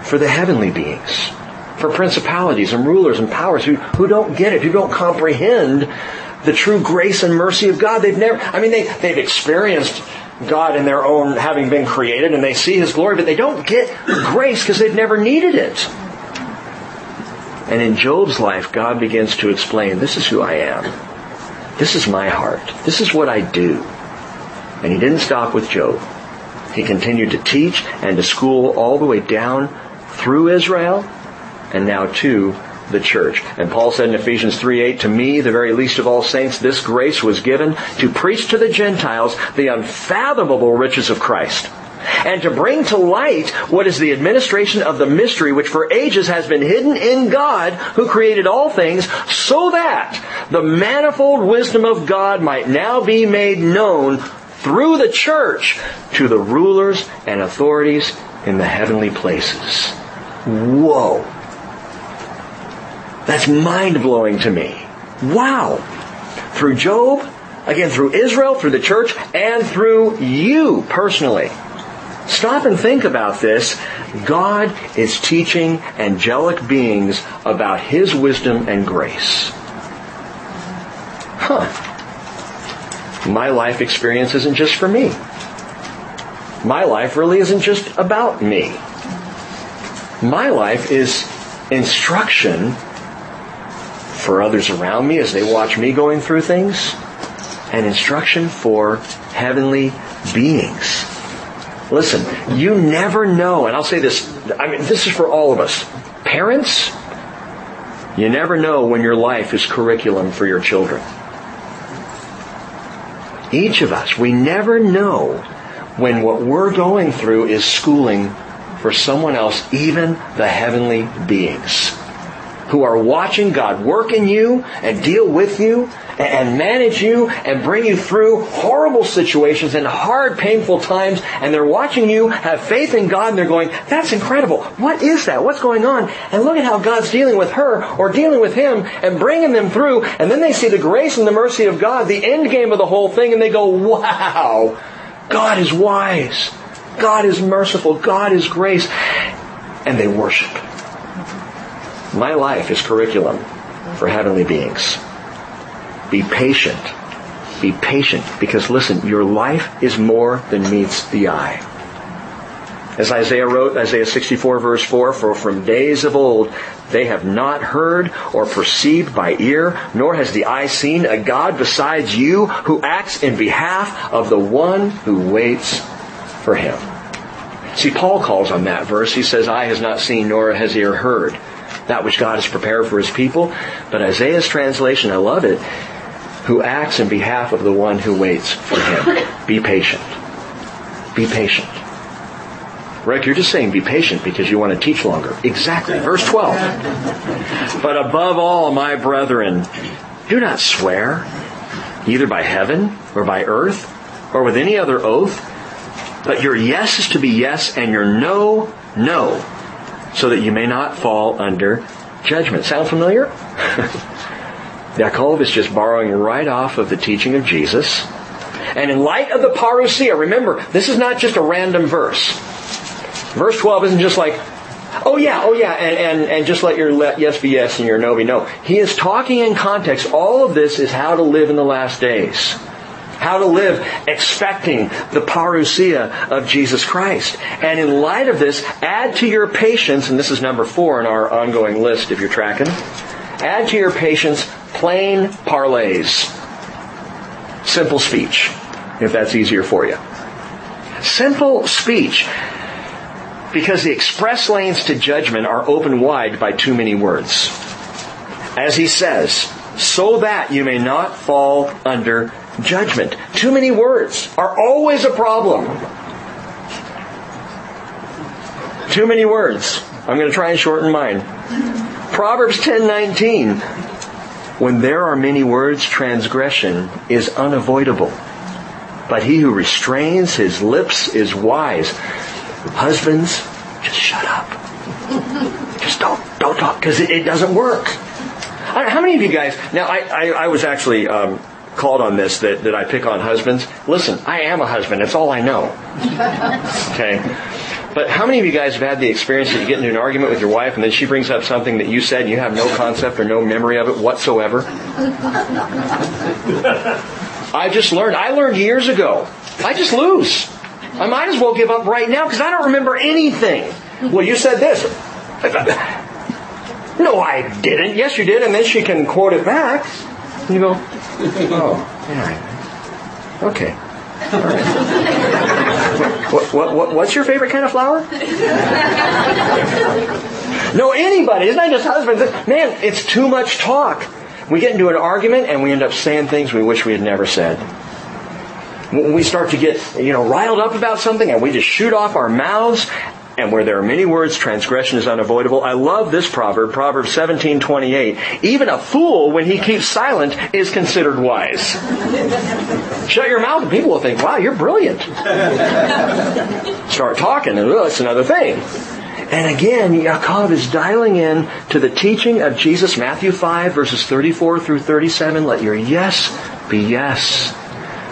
Speaker 1: for the heavenly beings, for principalities and rulers and powers who, who don't get it, who don't comprehend the true grace and mercy of God. They've never, I mean, they, they've experienced God in their own having been created and they see His glory, but they don't get grace because they've never needed it. And in Job's life, God begins to explain, this is who I am. This is my heart. This is what I do. And he didn't stop with Job. He continued to teach and to school all the way down through Israel and now to the church. And Paul said in Ephesians 3:8, to me, the very least of all saints, this grace was given to preach to the Gentiles the unfathomable riches of Christ and to bring to light what is the administration of the mystery which for ages has been hidden in God who created all things so that the manifold wisdom of God might now be made known through the church to the rulers and authorities in the heavenly places. Whoa. That's mind blowing to me. Wow. Through Job, again through Israel, through the church, and through you personally. Stop and think about this. God is teaching angelic beings about His wisdom and grace. Huh. My life experience isn't just for me. My life really isn't just about me. My life is instruction for others around me as they watch me going through things, and instruction for heavenly beings. Listen, you never know, and I'll say this, I mean, this is for all of us. Parents, you never know when your life is curriculum for your children. Each of us, we never know when what we're going through is schooling for someone else, even the heavenly beings who are watching God work in you and deal with you and manage you and bring you through horrible situations and hard, painful times. And they're watching you have faith in God and they're going, that's incredible. What is that? What's going on? And look at how God's dealing with her or dealing with him and bringing them through. And then they see the grace and the mercy of God, the end game of the whole thing, and they go, wow, God is wise. God is merciful. God is grace. And they worship. My life is curriculum for heavenly beings. Be patient. Be patient because listen, your life is more than meets the eye. As Isaiah wrote, Isaiah 64 verse 4, for from days of old they have not heard or perceived by ear, nor has the eye seen a God besides you who acts in behalf of the one who waits for him. See, Paul calls on that verse. He says, eye has not seen nor has ear heard that which God has prepared for his people. But Isaiah's translation, I love it, who acts in behalf of the one who waits for him. Be patient. Be patient. Rick, you're just saying be patient because you want to teach longer. Exactly. Verse 12. But above all, my brethren, do not swear, either by heaven or by earth or with any other oath, but your yes is to be yes and your no, no so that you may not fall under judgment. Sound familiar? Yaakov is just borrowing right off of the teaching of Jesus. And in light of the parousia, remember, this is not just a random verse. Verse 12 isn't just like, oh yeah, oh yeah, and, and, and just let your let yes be yes and your no be no. He is talking in context. All of this is how to live in the last days. How to live expecting the parousia of Jesus Christ. And in light of this, add to your patience, and this is number four in our ongoing list if you're tracking, add to your patience plain parlays. Simple speech, if that's easier for you. Simple speech. Because the express lanes to judgment are open wide by too many words. As he says, so that you may not fall under judgment. Too many words are always a problem. Too many words. I'm going to try and shorten mine. Proverbs 10:19 When there are many words transgression is unavoidable. But he who restrains his lips is wise. Husbands, just shut up. Just don't don't talk because it, it, doesn't work. How many of you guys? Now, I I, I was actually um, called on this that, that I pick on husbands. Listen, I am a husband. That's all I know. Okay. But how many of you guys have had the experience that you get into an argument with your wife and then she brings up something that you said and you have no concept or no memory of it whatsoever? I just learned. I learned years ago. I just lose. I might as well give up right now because I don't remember anything. Well, you said this. No, I didn't. Yes, you did. And then she can quote it back. You go, oh, yeah. Okay. All right. What, what, what, what's your favorite kind of flower? no, anybody. It's not just husbands. Man, it's too much talk. We get into an argument and we end up saying things we wish we had never said. We start to get, you know, riled up about something and we just shoot off our mouths and where there are many words, transgression is unavoidable. I love this proverb, Proverbs 17:28. Even a fool, when he keeps silent, is considered wise. Shut your mouth, and people will think, "Wow, you're brilliant." Start talking, and it's another thing. And again, Yaakov is dialing in to the teaching of Jesus, Matthew 5, verses 34 through 37. Let your yes be yes.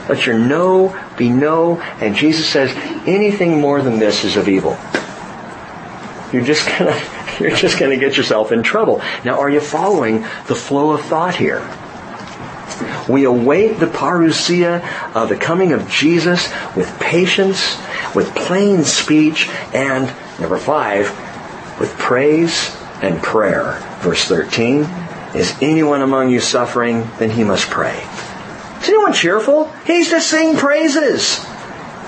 Speaker 1: Let your no be no. And Jesus says, anything more than this is of evil. You're just gonna, you're just gonna get yourself in trouble. Now, are you following the flow of thought here? We await the parousia of the coming of Jesus with patience, with plain speech, and number five, with praise and prayer. Verse 13, is anyone among you suffering? Then he must pray. Is anyone cheerful? He's to sing praises.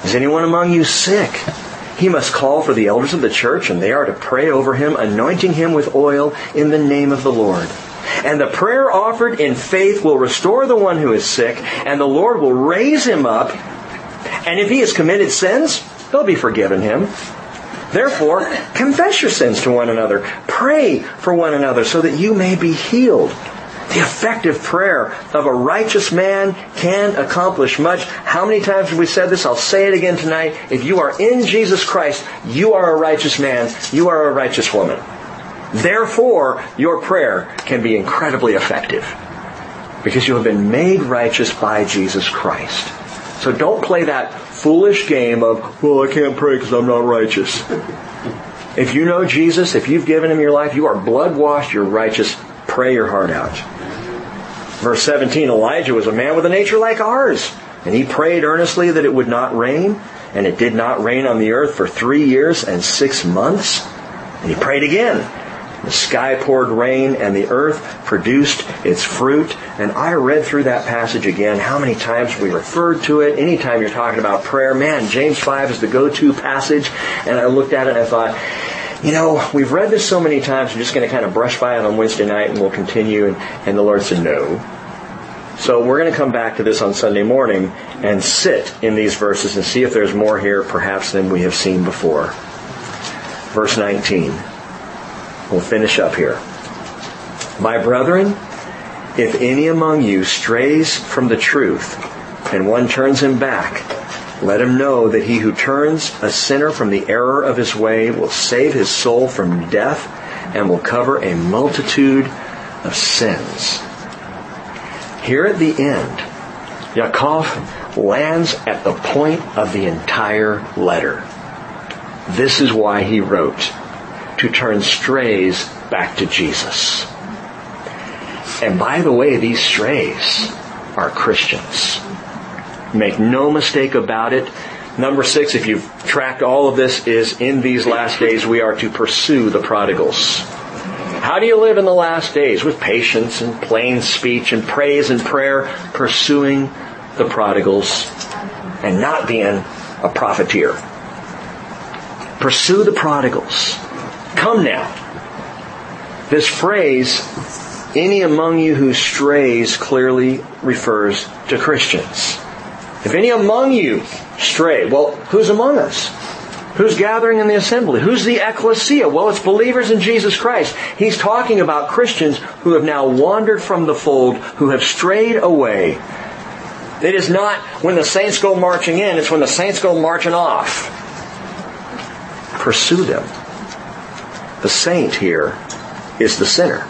Speaker 1: Is anyone among you sick? He must call for the elders of the church, and they are to pray over him, anointing him with oil in the name of the Lord. And the prayer offered in faith will restore the one who is sick, and the Lord will raise him up. And if he has committed sins, they'll be forgiven him. Therefore, confess your sins to one another. Pray for one another so that you may be healed. The effective prayer of a righteous man can accomplish much. How many times have we said this? I'll say it again tonight. If you are in Jesus Christ, you are a righteous man. You are a righteous woman. Therefore, your prayer can be incredibly effective because you have been made righteous by Jesus Christ. So don't play that foolish game of, well, I can't pray because I'm not righteous. If you know Jesus, if you've given him your life, you are blood washed, you're righteous. Pray your heart out. Verse 17, Elijah was a man with a nature like ours, and he prayed earnestly that it would not rain, and it did not rain on the earth for three years and six months. And he prayed again. The sky poured rain and the earth produced its fruit. And I read through that passage again, how many times we referred to it. Anytime you're talking about prayer, man, James 5 is the go-to passage. And I looked at it and I thought, you know, we've read this so many times, we're just going to kind of brush by it on Wednesday night and we'll continue. And, and the Lord said, no. So we're going to come back to this on Sunday morning and sit in these verses and see if there's more here perhaps than we have seen before. Verse 19. We'll finish up here. My brethren, if any among you strays from the truth and one turns him back, Let him know that he who turns a sinner from the error of his way will save his soul from death and will cover a multitude of sins. Here at the end, Yaakov lands at the point of the entire letter. This is why he wrote, to turn strays back to Jesus. And by the way, these strays are Christians. Make no mistake about it. Number six, if you've tracked all of this, is in these last days we are to pursue the prodigals. How do you live in the last days? With patience and plain speech and praise and prayer, pursuing the prodigals and not being a profiteer. Pursue the prodigals. Come now. This phrase, any among you who strays, clearly refers to Christians. If any among you stray, well, who's among us? Who's gathering in the assembly? Who's the ecclesia? Well, it's believers in Jesus Christ. He's talking about Christians who have now wandered from the fold, who have strayed away. It is not when the saints go marching in, it's when the saints go marching off. Pursue them. The saint here is the sinner,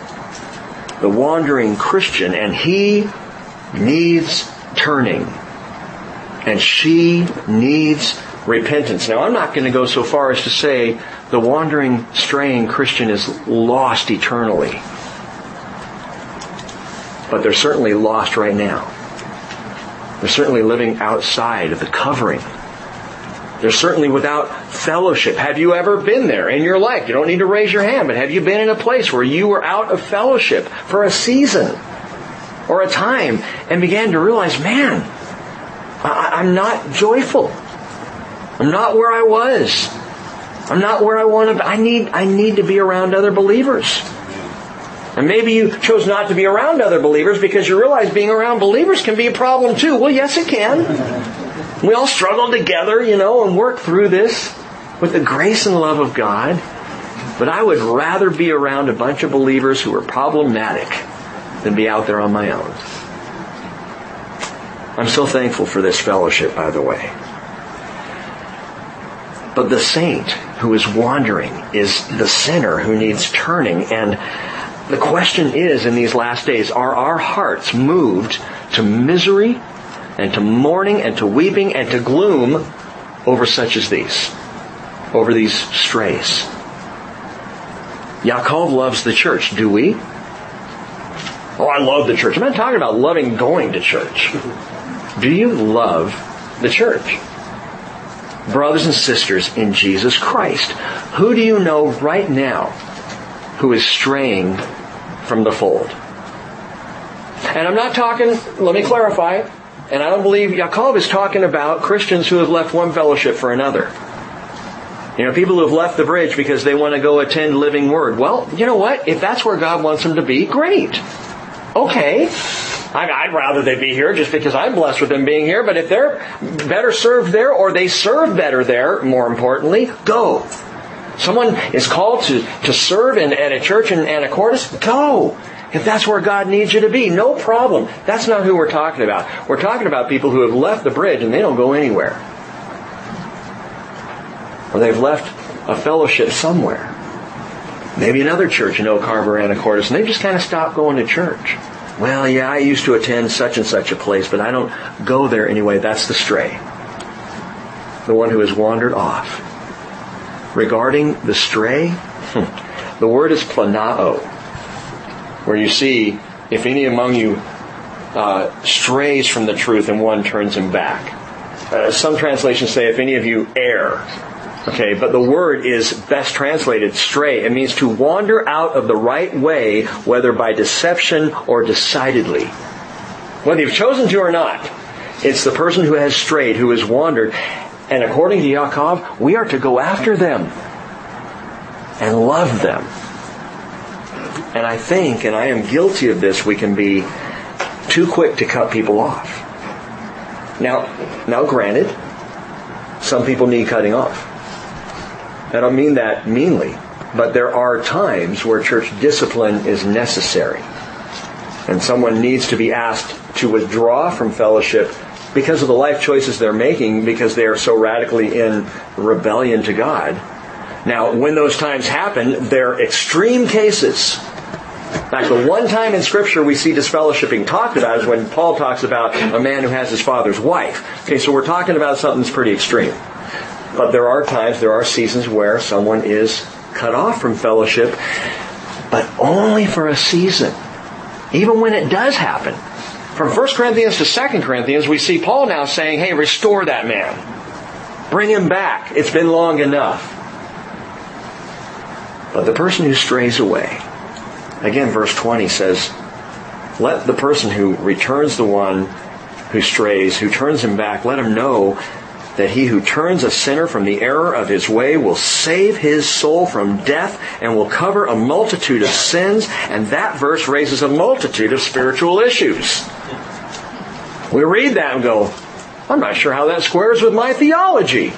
Speaker 1: the wandering Christian, and he needs turning and she needs repentance. Now, I'm not going to go so far as to say the wandering, straying Christian is lost eternally. But they're certainly lost right now. They're certainly living outside of the covering. They're certainly without fellowship. Have you ever been there in your life? You don't need to raise your hand, but have you been in a place where you were out of fellowship for a season or a time and began to realize, man, I, am not joyful. I'm not where I was. I'm not where I want to. I need, I need to be around other believers. And maybe you chose not to be around other believers because you realize being around believers can be a problem too. Well, yes, it can. We all struggle together, you know, and work through this with the grace and love of God. But I would rather be around a bunch of believers who are problematic than be out there on my own. I'm so thankful for this fellowship, by the way. But the saint who is wandering is the sinner who needs turning. And the question is in these last days, are our hearts moved to misery and to mourning and to weeping and to gloom over such as these? Over these strays? Yaakov loves the church. Do we? Oh, I love the church. I'm not talking about loving going to church. Do you love the church? Brothers and sisters in Jesus Christ, who do you know right now who is straying from the fold? And I'm not talking, let me clarify, and I don't believe Yaakov is talking about Christians who have left one fellowship for another. You know, people who have left the bridge because they want to go attend Living Word. Well, you know what? If that's where God wants them to be, great. Okay. I'd rather they be here just because I'm blessed with them being here, but if they're better served there or they serve better there, more importantly, go. Someone is called to, to serve in, at a church in Anacortes, go. If that's where God needs you to be, no problem. That's not who we're talking about. We're talking about people who have left the bridge and they don't go anywhere. Or they've left a fellowship somewhere. Maybe another church in Oak Harbor, Anacortes, and they just kind of stopped going to church. Well, yeah, I used to attend such and such a place, but I don't go there anyway. That's the stray. The one who has wandered off. Regarding the stray, hmm, the word is planao, where you see, if any among you uh, strays from the truth and one turns him back. Uh, some translations say, if any of you err, Okay, but the word is best translated stray. It means to wander out of the right way, whether by deception or decidedly. Whether you've chosen to or not, it's the person who has strayed, who has wandered. And according to Yaakov, we are to go after them and love them. And I think, and I am guilty of this, we can be too quick to cut people off. Now, now granted, some people need cutting off. I don't mean that meanly, but there are times where church discipline is necessary. And someone needs to be asked to withdraw from fellowship because of the life choices they're making because they are so radically in rebellion to God. Now, when those times happen, they're extreme cases. In fact, the one time in Scripture we see disfellowshipping talked about is when Paul talks about a man who has his father's wife. Okay, so we're talking about something that's pretty extreme. But there are times, there are seasons where someone is cut off from fellowship, but only for a season. Even when it does happen. From 1 Corinthians to 2 Corinthians, we see Paul now saying, hey, restore that man. Bring him back. It's been long enough. But the person who strays away, again, verse 20 says, let the person who returns the one who strays, who turns him back, let him know that he who turns a sinner from the error of his way will save his soul from death and will cover a multitude of sins. And that verse raises a multitude of spiritual issues. We read that and go, I'm not sure how that squares with my theology.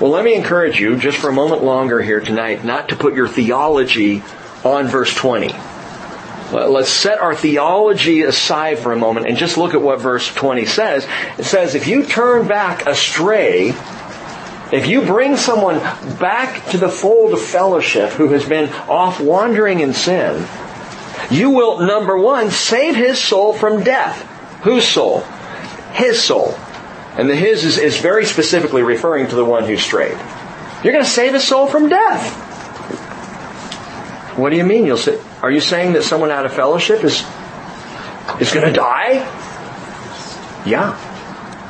Speaker 1: Well, let me encourage you just for a moment longer here tonight not to put your theology on verse 20. Let's set our theology aside for a moment and just look at what verse 20 says. It says, if you turn back astray, if you bring someone back to the fold of fellowship who has been off wandering in sin, you will, number one, save his soul from death. Whose soul? His soul. And the his is, is very specifically referring to the one who strayed. You're going to save his soul from death. What do you mean? You'll say, are you saying that someone out of fellowship is is going to die? Yeah.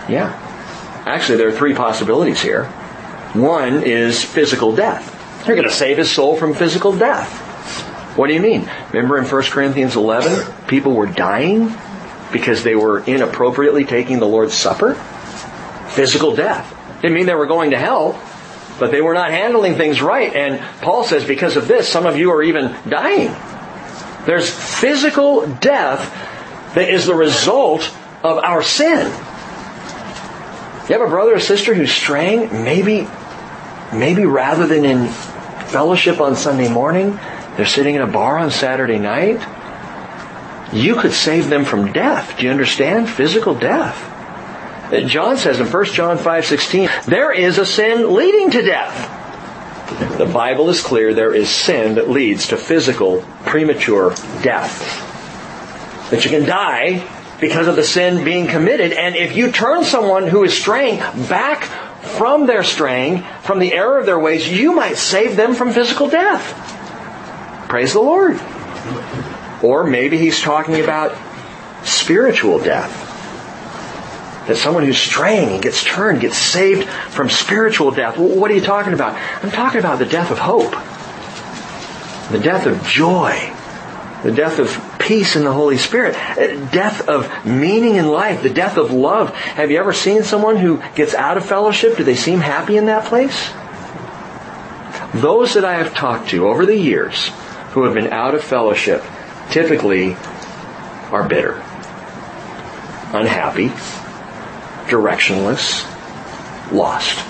Speaker 1: Yeah. Actually, there are three possibilities here. One is physical death. You're going to save his soul from physical death. What do you mean? Remember in 1 Corinthians 11, people were dying because they were inappropriately taking the Lord's Supper? Physical death. Didn't mean they were going to hell. But they were not handling things right. And Paul says because of this, some of you are even dying. There's physical death that is the result of our sin. You have a brother or sister who's straying, maybe, maybe rather than in fellowship on Sunday morning, they're sitting in a bar on Saturday night. You could save them from death. Do you understand? Physical death. John says in 1 John 5:16, there is a sin leading to death. The Bible is clear there is sin that leads to physical premature death. That you can die because of the sin being committed and if you turn someone who is straying back from their straying, from the error of their ways, you might save them from physical death. Praise the Lord. Or maybe he's talking about spiritual death that someone who's straying and gets turned, gets saved from spiritual death. What are you talking about? I'm talking about the death of hope, the death of joy, the death of peace in the Holy Spirit, uh, death of meaning in life, the death of love. Have you ever seen someone who gets out of fellowship? Do they seem happy in that place? Those that I have talked to over the years who have been out of fellowship typically are bitter, unhappy, directionless, lost.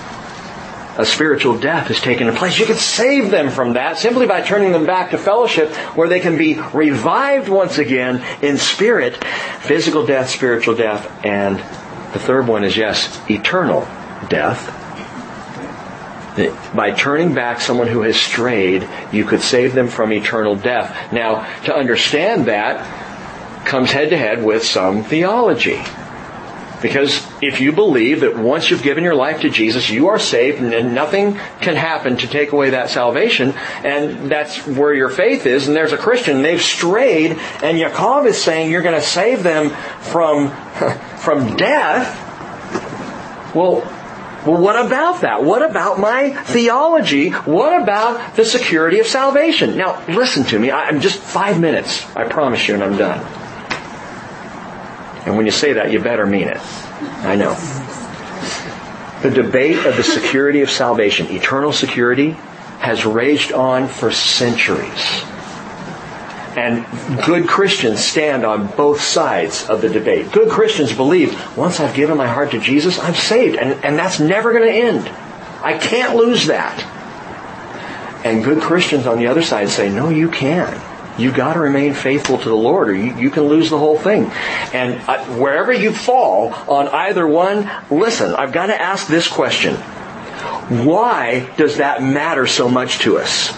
Speaker 1: A spiritual death has taken place. You can save them from that simply by turning them back to fellowship where they can be revived once again in spirit, physical death, spiritual death, and the third one is yes, eternal death. By turning back someone who has strayed, you could save them from eternal death. Now, to understand that comes head to head with some theology. Because if you believe that once you've given your life to Jesus, you are saved and nothing can happen to take away that salvation, and that's where your faith is, and there's a Christian, they've strayed, and Yaakov is saying you're going to save them from, from death, well, well, what about that? What about my theology? What about the security of salvation? Now, listen to me. I'm just five minutes. I promise you, and I'm done. And when you say that, you better mean it. I know. The debate of the security of salvation, eternal security, has raged on for centuries. And good Christians stand on both sides of the debate. Good Christians believe once I've given my heart to Jesus, I'm saved. And, and that's never going to end. I can't lose that. And good Christians on the other side say, no, you can. You got to remain faithful to the Lord, or you, you can lose the whole thing. And uh, wherever you fall on either one, listen. I've got to ask this question: Why does that matter so much to us?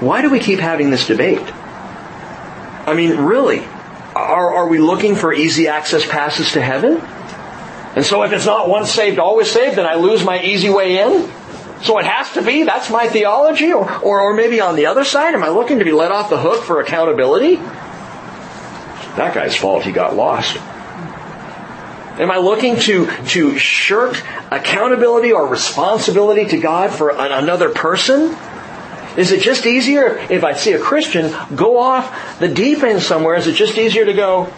Speaker 1: Why do we keep having this debate? I mean, really, are, are we looking for easy access passes to heaven? And so if it's not once saved, always saved, then I lose my easy way in? So it has to be? That's my theology? Or, or, or maybe on the other side, am I looking to be let off the hook for accountability? That guy's fault, he got lost. Am I looking to, to shirk accountability or responsibility to God for an, another person? Is it just easier if I see a Christian go off the deep end somewhere? Is it just easier to go,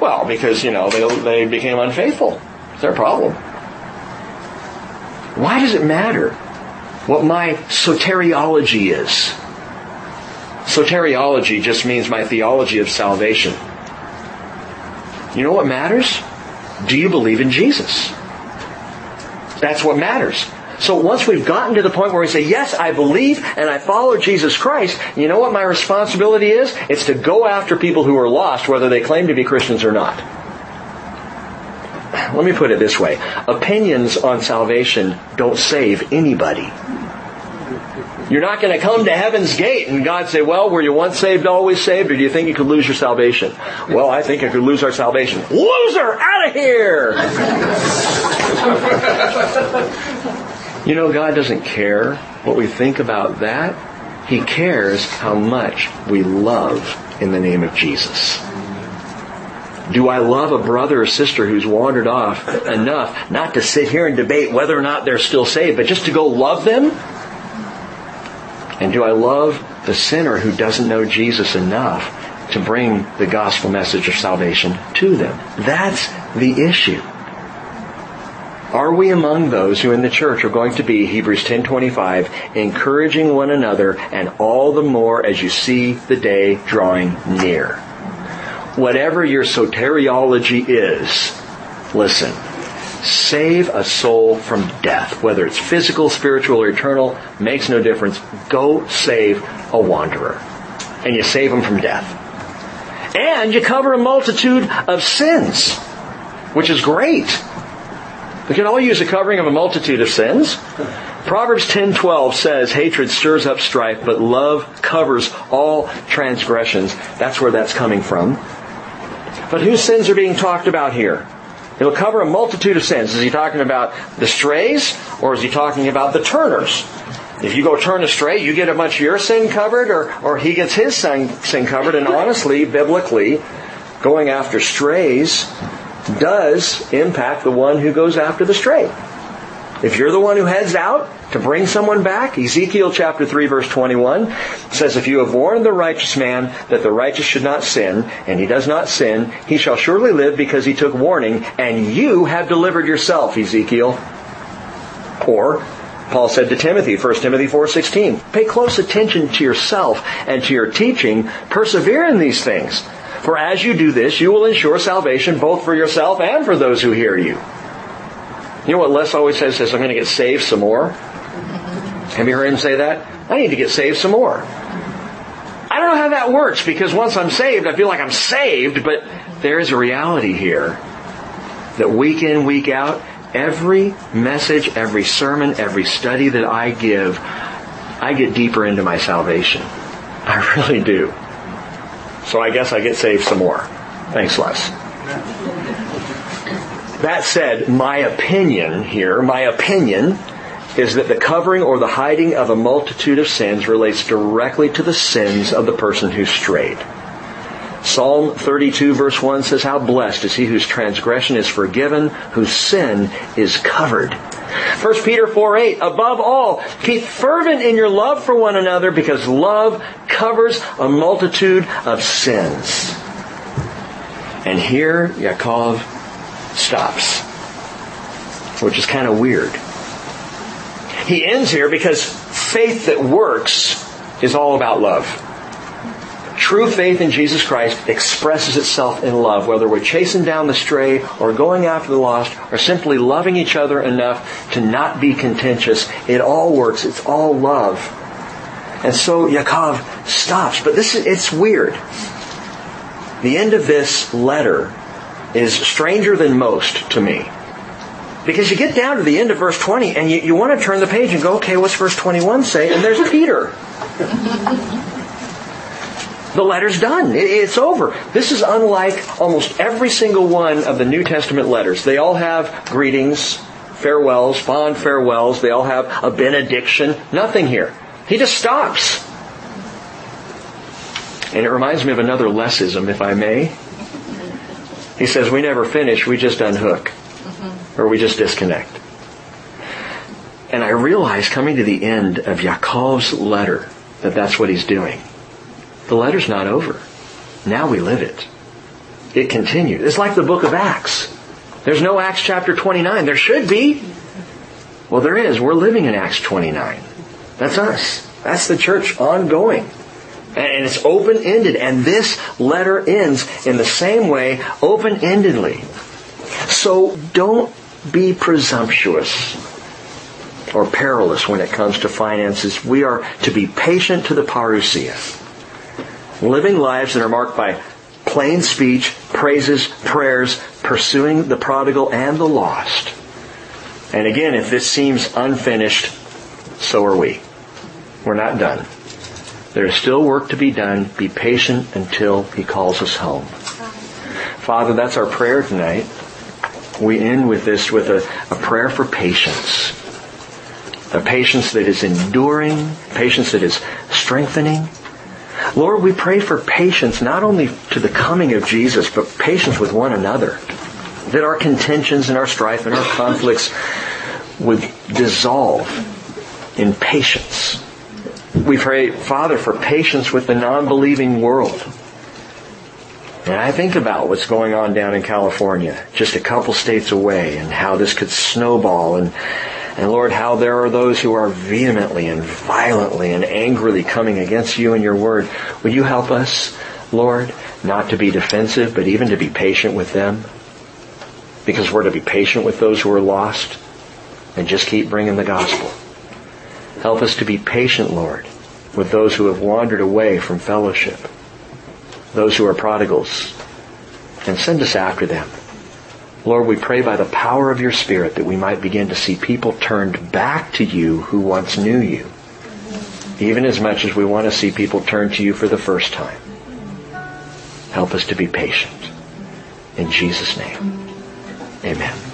Speaker 1: well, because, you know, they, they became unfaithful? It's their problem. Why does it matter what my soteriology is? Soteriology just means my theology of salvation. You know what matters? Do you believe in Jesus? That's what matters. So once we've gotten to the point where we say, yes, I believe and I follow Jesus Christ, you know what my responsibility is? It's to go after people who are lost, whether they claim to be Christians or not. Let me put it this way. Opinions on salvation don't save anybody. You're not going to come to heaven's gate and God say, well, were you once saved, always saved, or do you think you could lose your salvation? Well, I think I could lose our salvation. Loser! Out of here! You know, God doesn't care what we think about that. He cares how much we love in the name of Jesus. Do I love a brother or sister who's wandered off enough not to sit here and debate whether or not they're still saved, but just to go love them? And do I love the sinner who doesn't know Jesus enough to bring the gospel message of salvation to them? That's the issue. Are we among those who in the church are going to be, Hebrews 10.25, encouraging one another and all the more as you see the day drawing near? Whatever your soteriology is, listen, save a soul from death, whether it's physical, spiritual, or eternal, makes no difference. Go save a wanderer. And you save him from death. And you cover a multitude of sins, which is great. We can all use a covering of a multitude of sins. Proverbs 10:12 says, "Hatred stirs up strife, but love covers all transgressions." That's where that's coming from. But whose sins are being talked about here? It'll cover a multitude of sins. Is he talking about the strays, or is he talking about the turners? If you go turn astray, you get a bunch of your sin covered, or, or he gets his sin, sin covered. And honestly, biblically, going after strays does impact the one who goes after the stray. If you're the one who heads out to bring someone back, Ezekiel chapter 3 verse 21 says, If you have warned the righteous man that the righteous should not sin, and he does not sin, he shall surely live because he took warning, and you have delivered yourself, Ezekiel. Or, Paul said to Timothy, 1 Timothy 4.16, pay close attention to yourself and to your teaching, persevere in these things. For as you do this, you will ensure salvation both for yourself and for those who hear you. You know what Les always says? Says, I'm going to get saved some more. Have you heard him say that? I need to get saved some more. I don't know how that works because once I'm saved, I feel like I'm saved, but there is a reality here that week in, week out, every message, every sermon, every study that I give, I get deeper into my salvation. I really do. So I guess I get saved some more. Thanks, Les. That said, my opinion here, my opinion is that the covering or the hiding of a multitude of sins relates directly to the sins of the person who strayed. Psalm 32 verse 1 says, How blessed is he whose transgression is forgiven, whose sin is covered. 1 Peter 4 8, above all, keep fervent in your love for one another because love covers a multitude of sins. And here Yaakov stops, which is kind of weird. He ends here because faith that works is all about love. True faith in Jesus Christ expresses itself in love, whether we're chasing down the stray or going after the lost or simply loving each other enough to not be contentious. It all works. It's all love. And so Yaakov stops. But this is, it's weird. The end of this letter is stranger than most to me. Because you get down to the end of verse 20 and you, you want to turn the page and go, okay, what's verse 21 say? And there's Peter. the letter's done. It's over. This is unlike almost every single one of the New Testament letters. They all have greetings, farewells, fond farewells. They all have a benediction. Nothing here. He just stops. And it reminds me of another lessism, if I may. He says, we never finish, we just unhook. Mm-hmm. Or we just disconnect. And I realize coming to the end of Yaakov's letter that that's what he's doing. The letter's not over. Now we live it. It continues. It's like the book of Acts. There's no Acts chapter 29. There should be. Well, there is. We're living in Acts 29. That's us. That's the church ongoing. And it's open-ended. And this letter ends in the same way, open-endedly. So don't be presumptuous or perilous when it comes to finances. We are to be patient to the parousia. Living lives that are marked by plain speech, praises, prayers, pursuing the prodigal and the lost. And again, if this seems unfinished, so are we. We're not done. There is still work to be done. Be patient until He calls us home. Father, that's our prayer tonight. We end with this with a, a prayer for patience. A patience that is enduring, patience that is strengthening. Lord, we pray for patience not only to the coming of Jesus, but patience with one another. That our contentions and our strife and our conflicts would dissolve in patience we pray, Father, for patience with the non-believing world. And I think about what's going on down in California, just a couple states away, and how this could snowball, and, and Lord, how there are those who are vehemently and violently and angrily coming against you and your word. Will you help us, Lord, not to be defensive, but even to be patient with them? Because we're to be patient with those who are lost, and just keep bringing the gospel. Help us to be patient, Lord, with those who have wandered away from fellowship, those who are prodigals, and send us after them. Lord, we pray by the power of your Spirit that we might begin to see people turned back to you who once knew you, even as much as we want to see people turn to you for the first time. Help us to be patient. In Jesus' name, amen.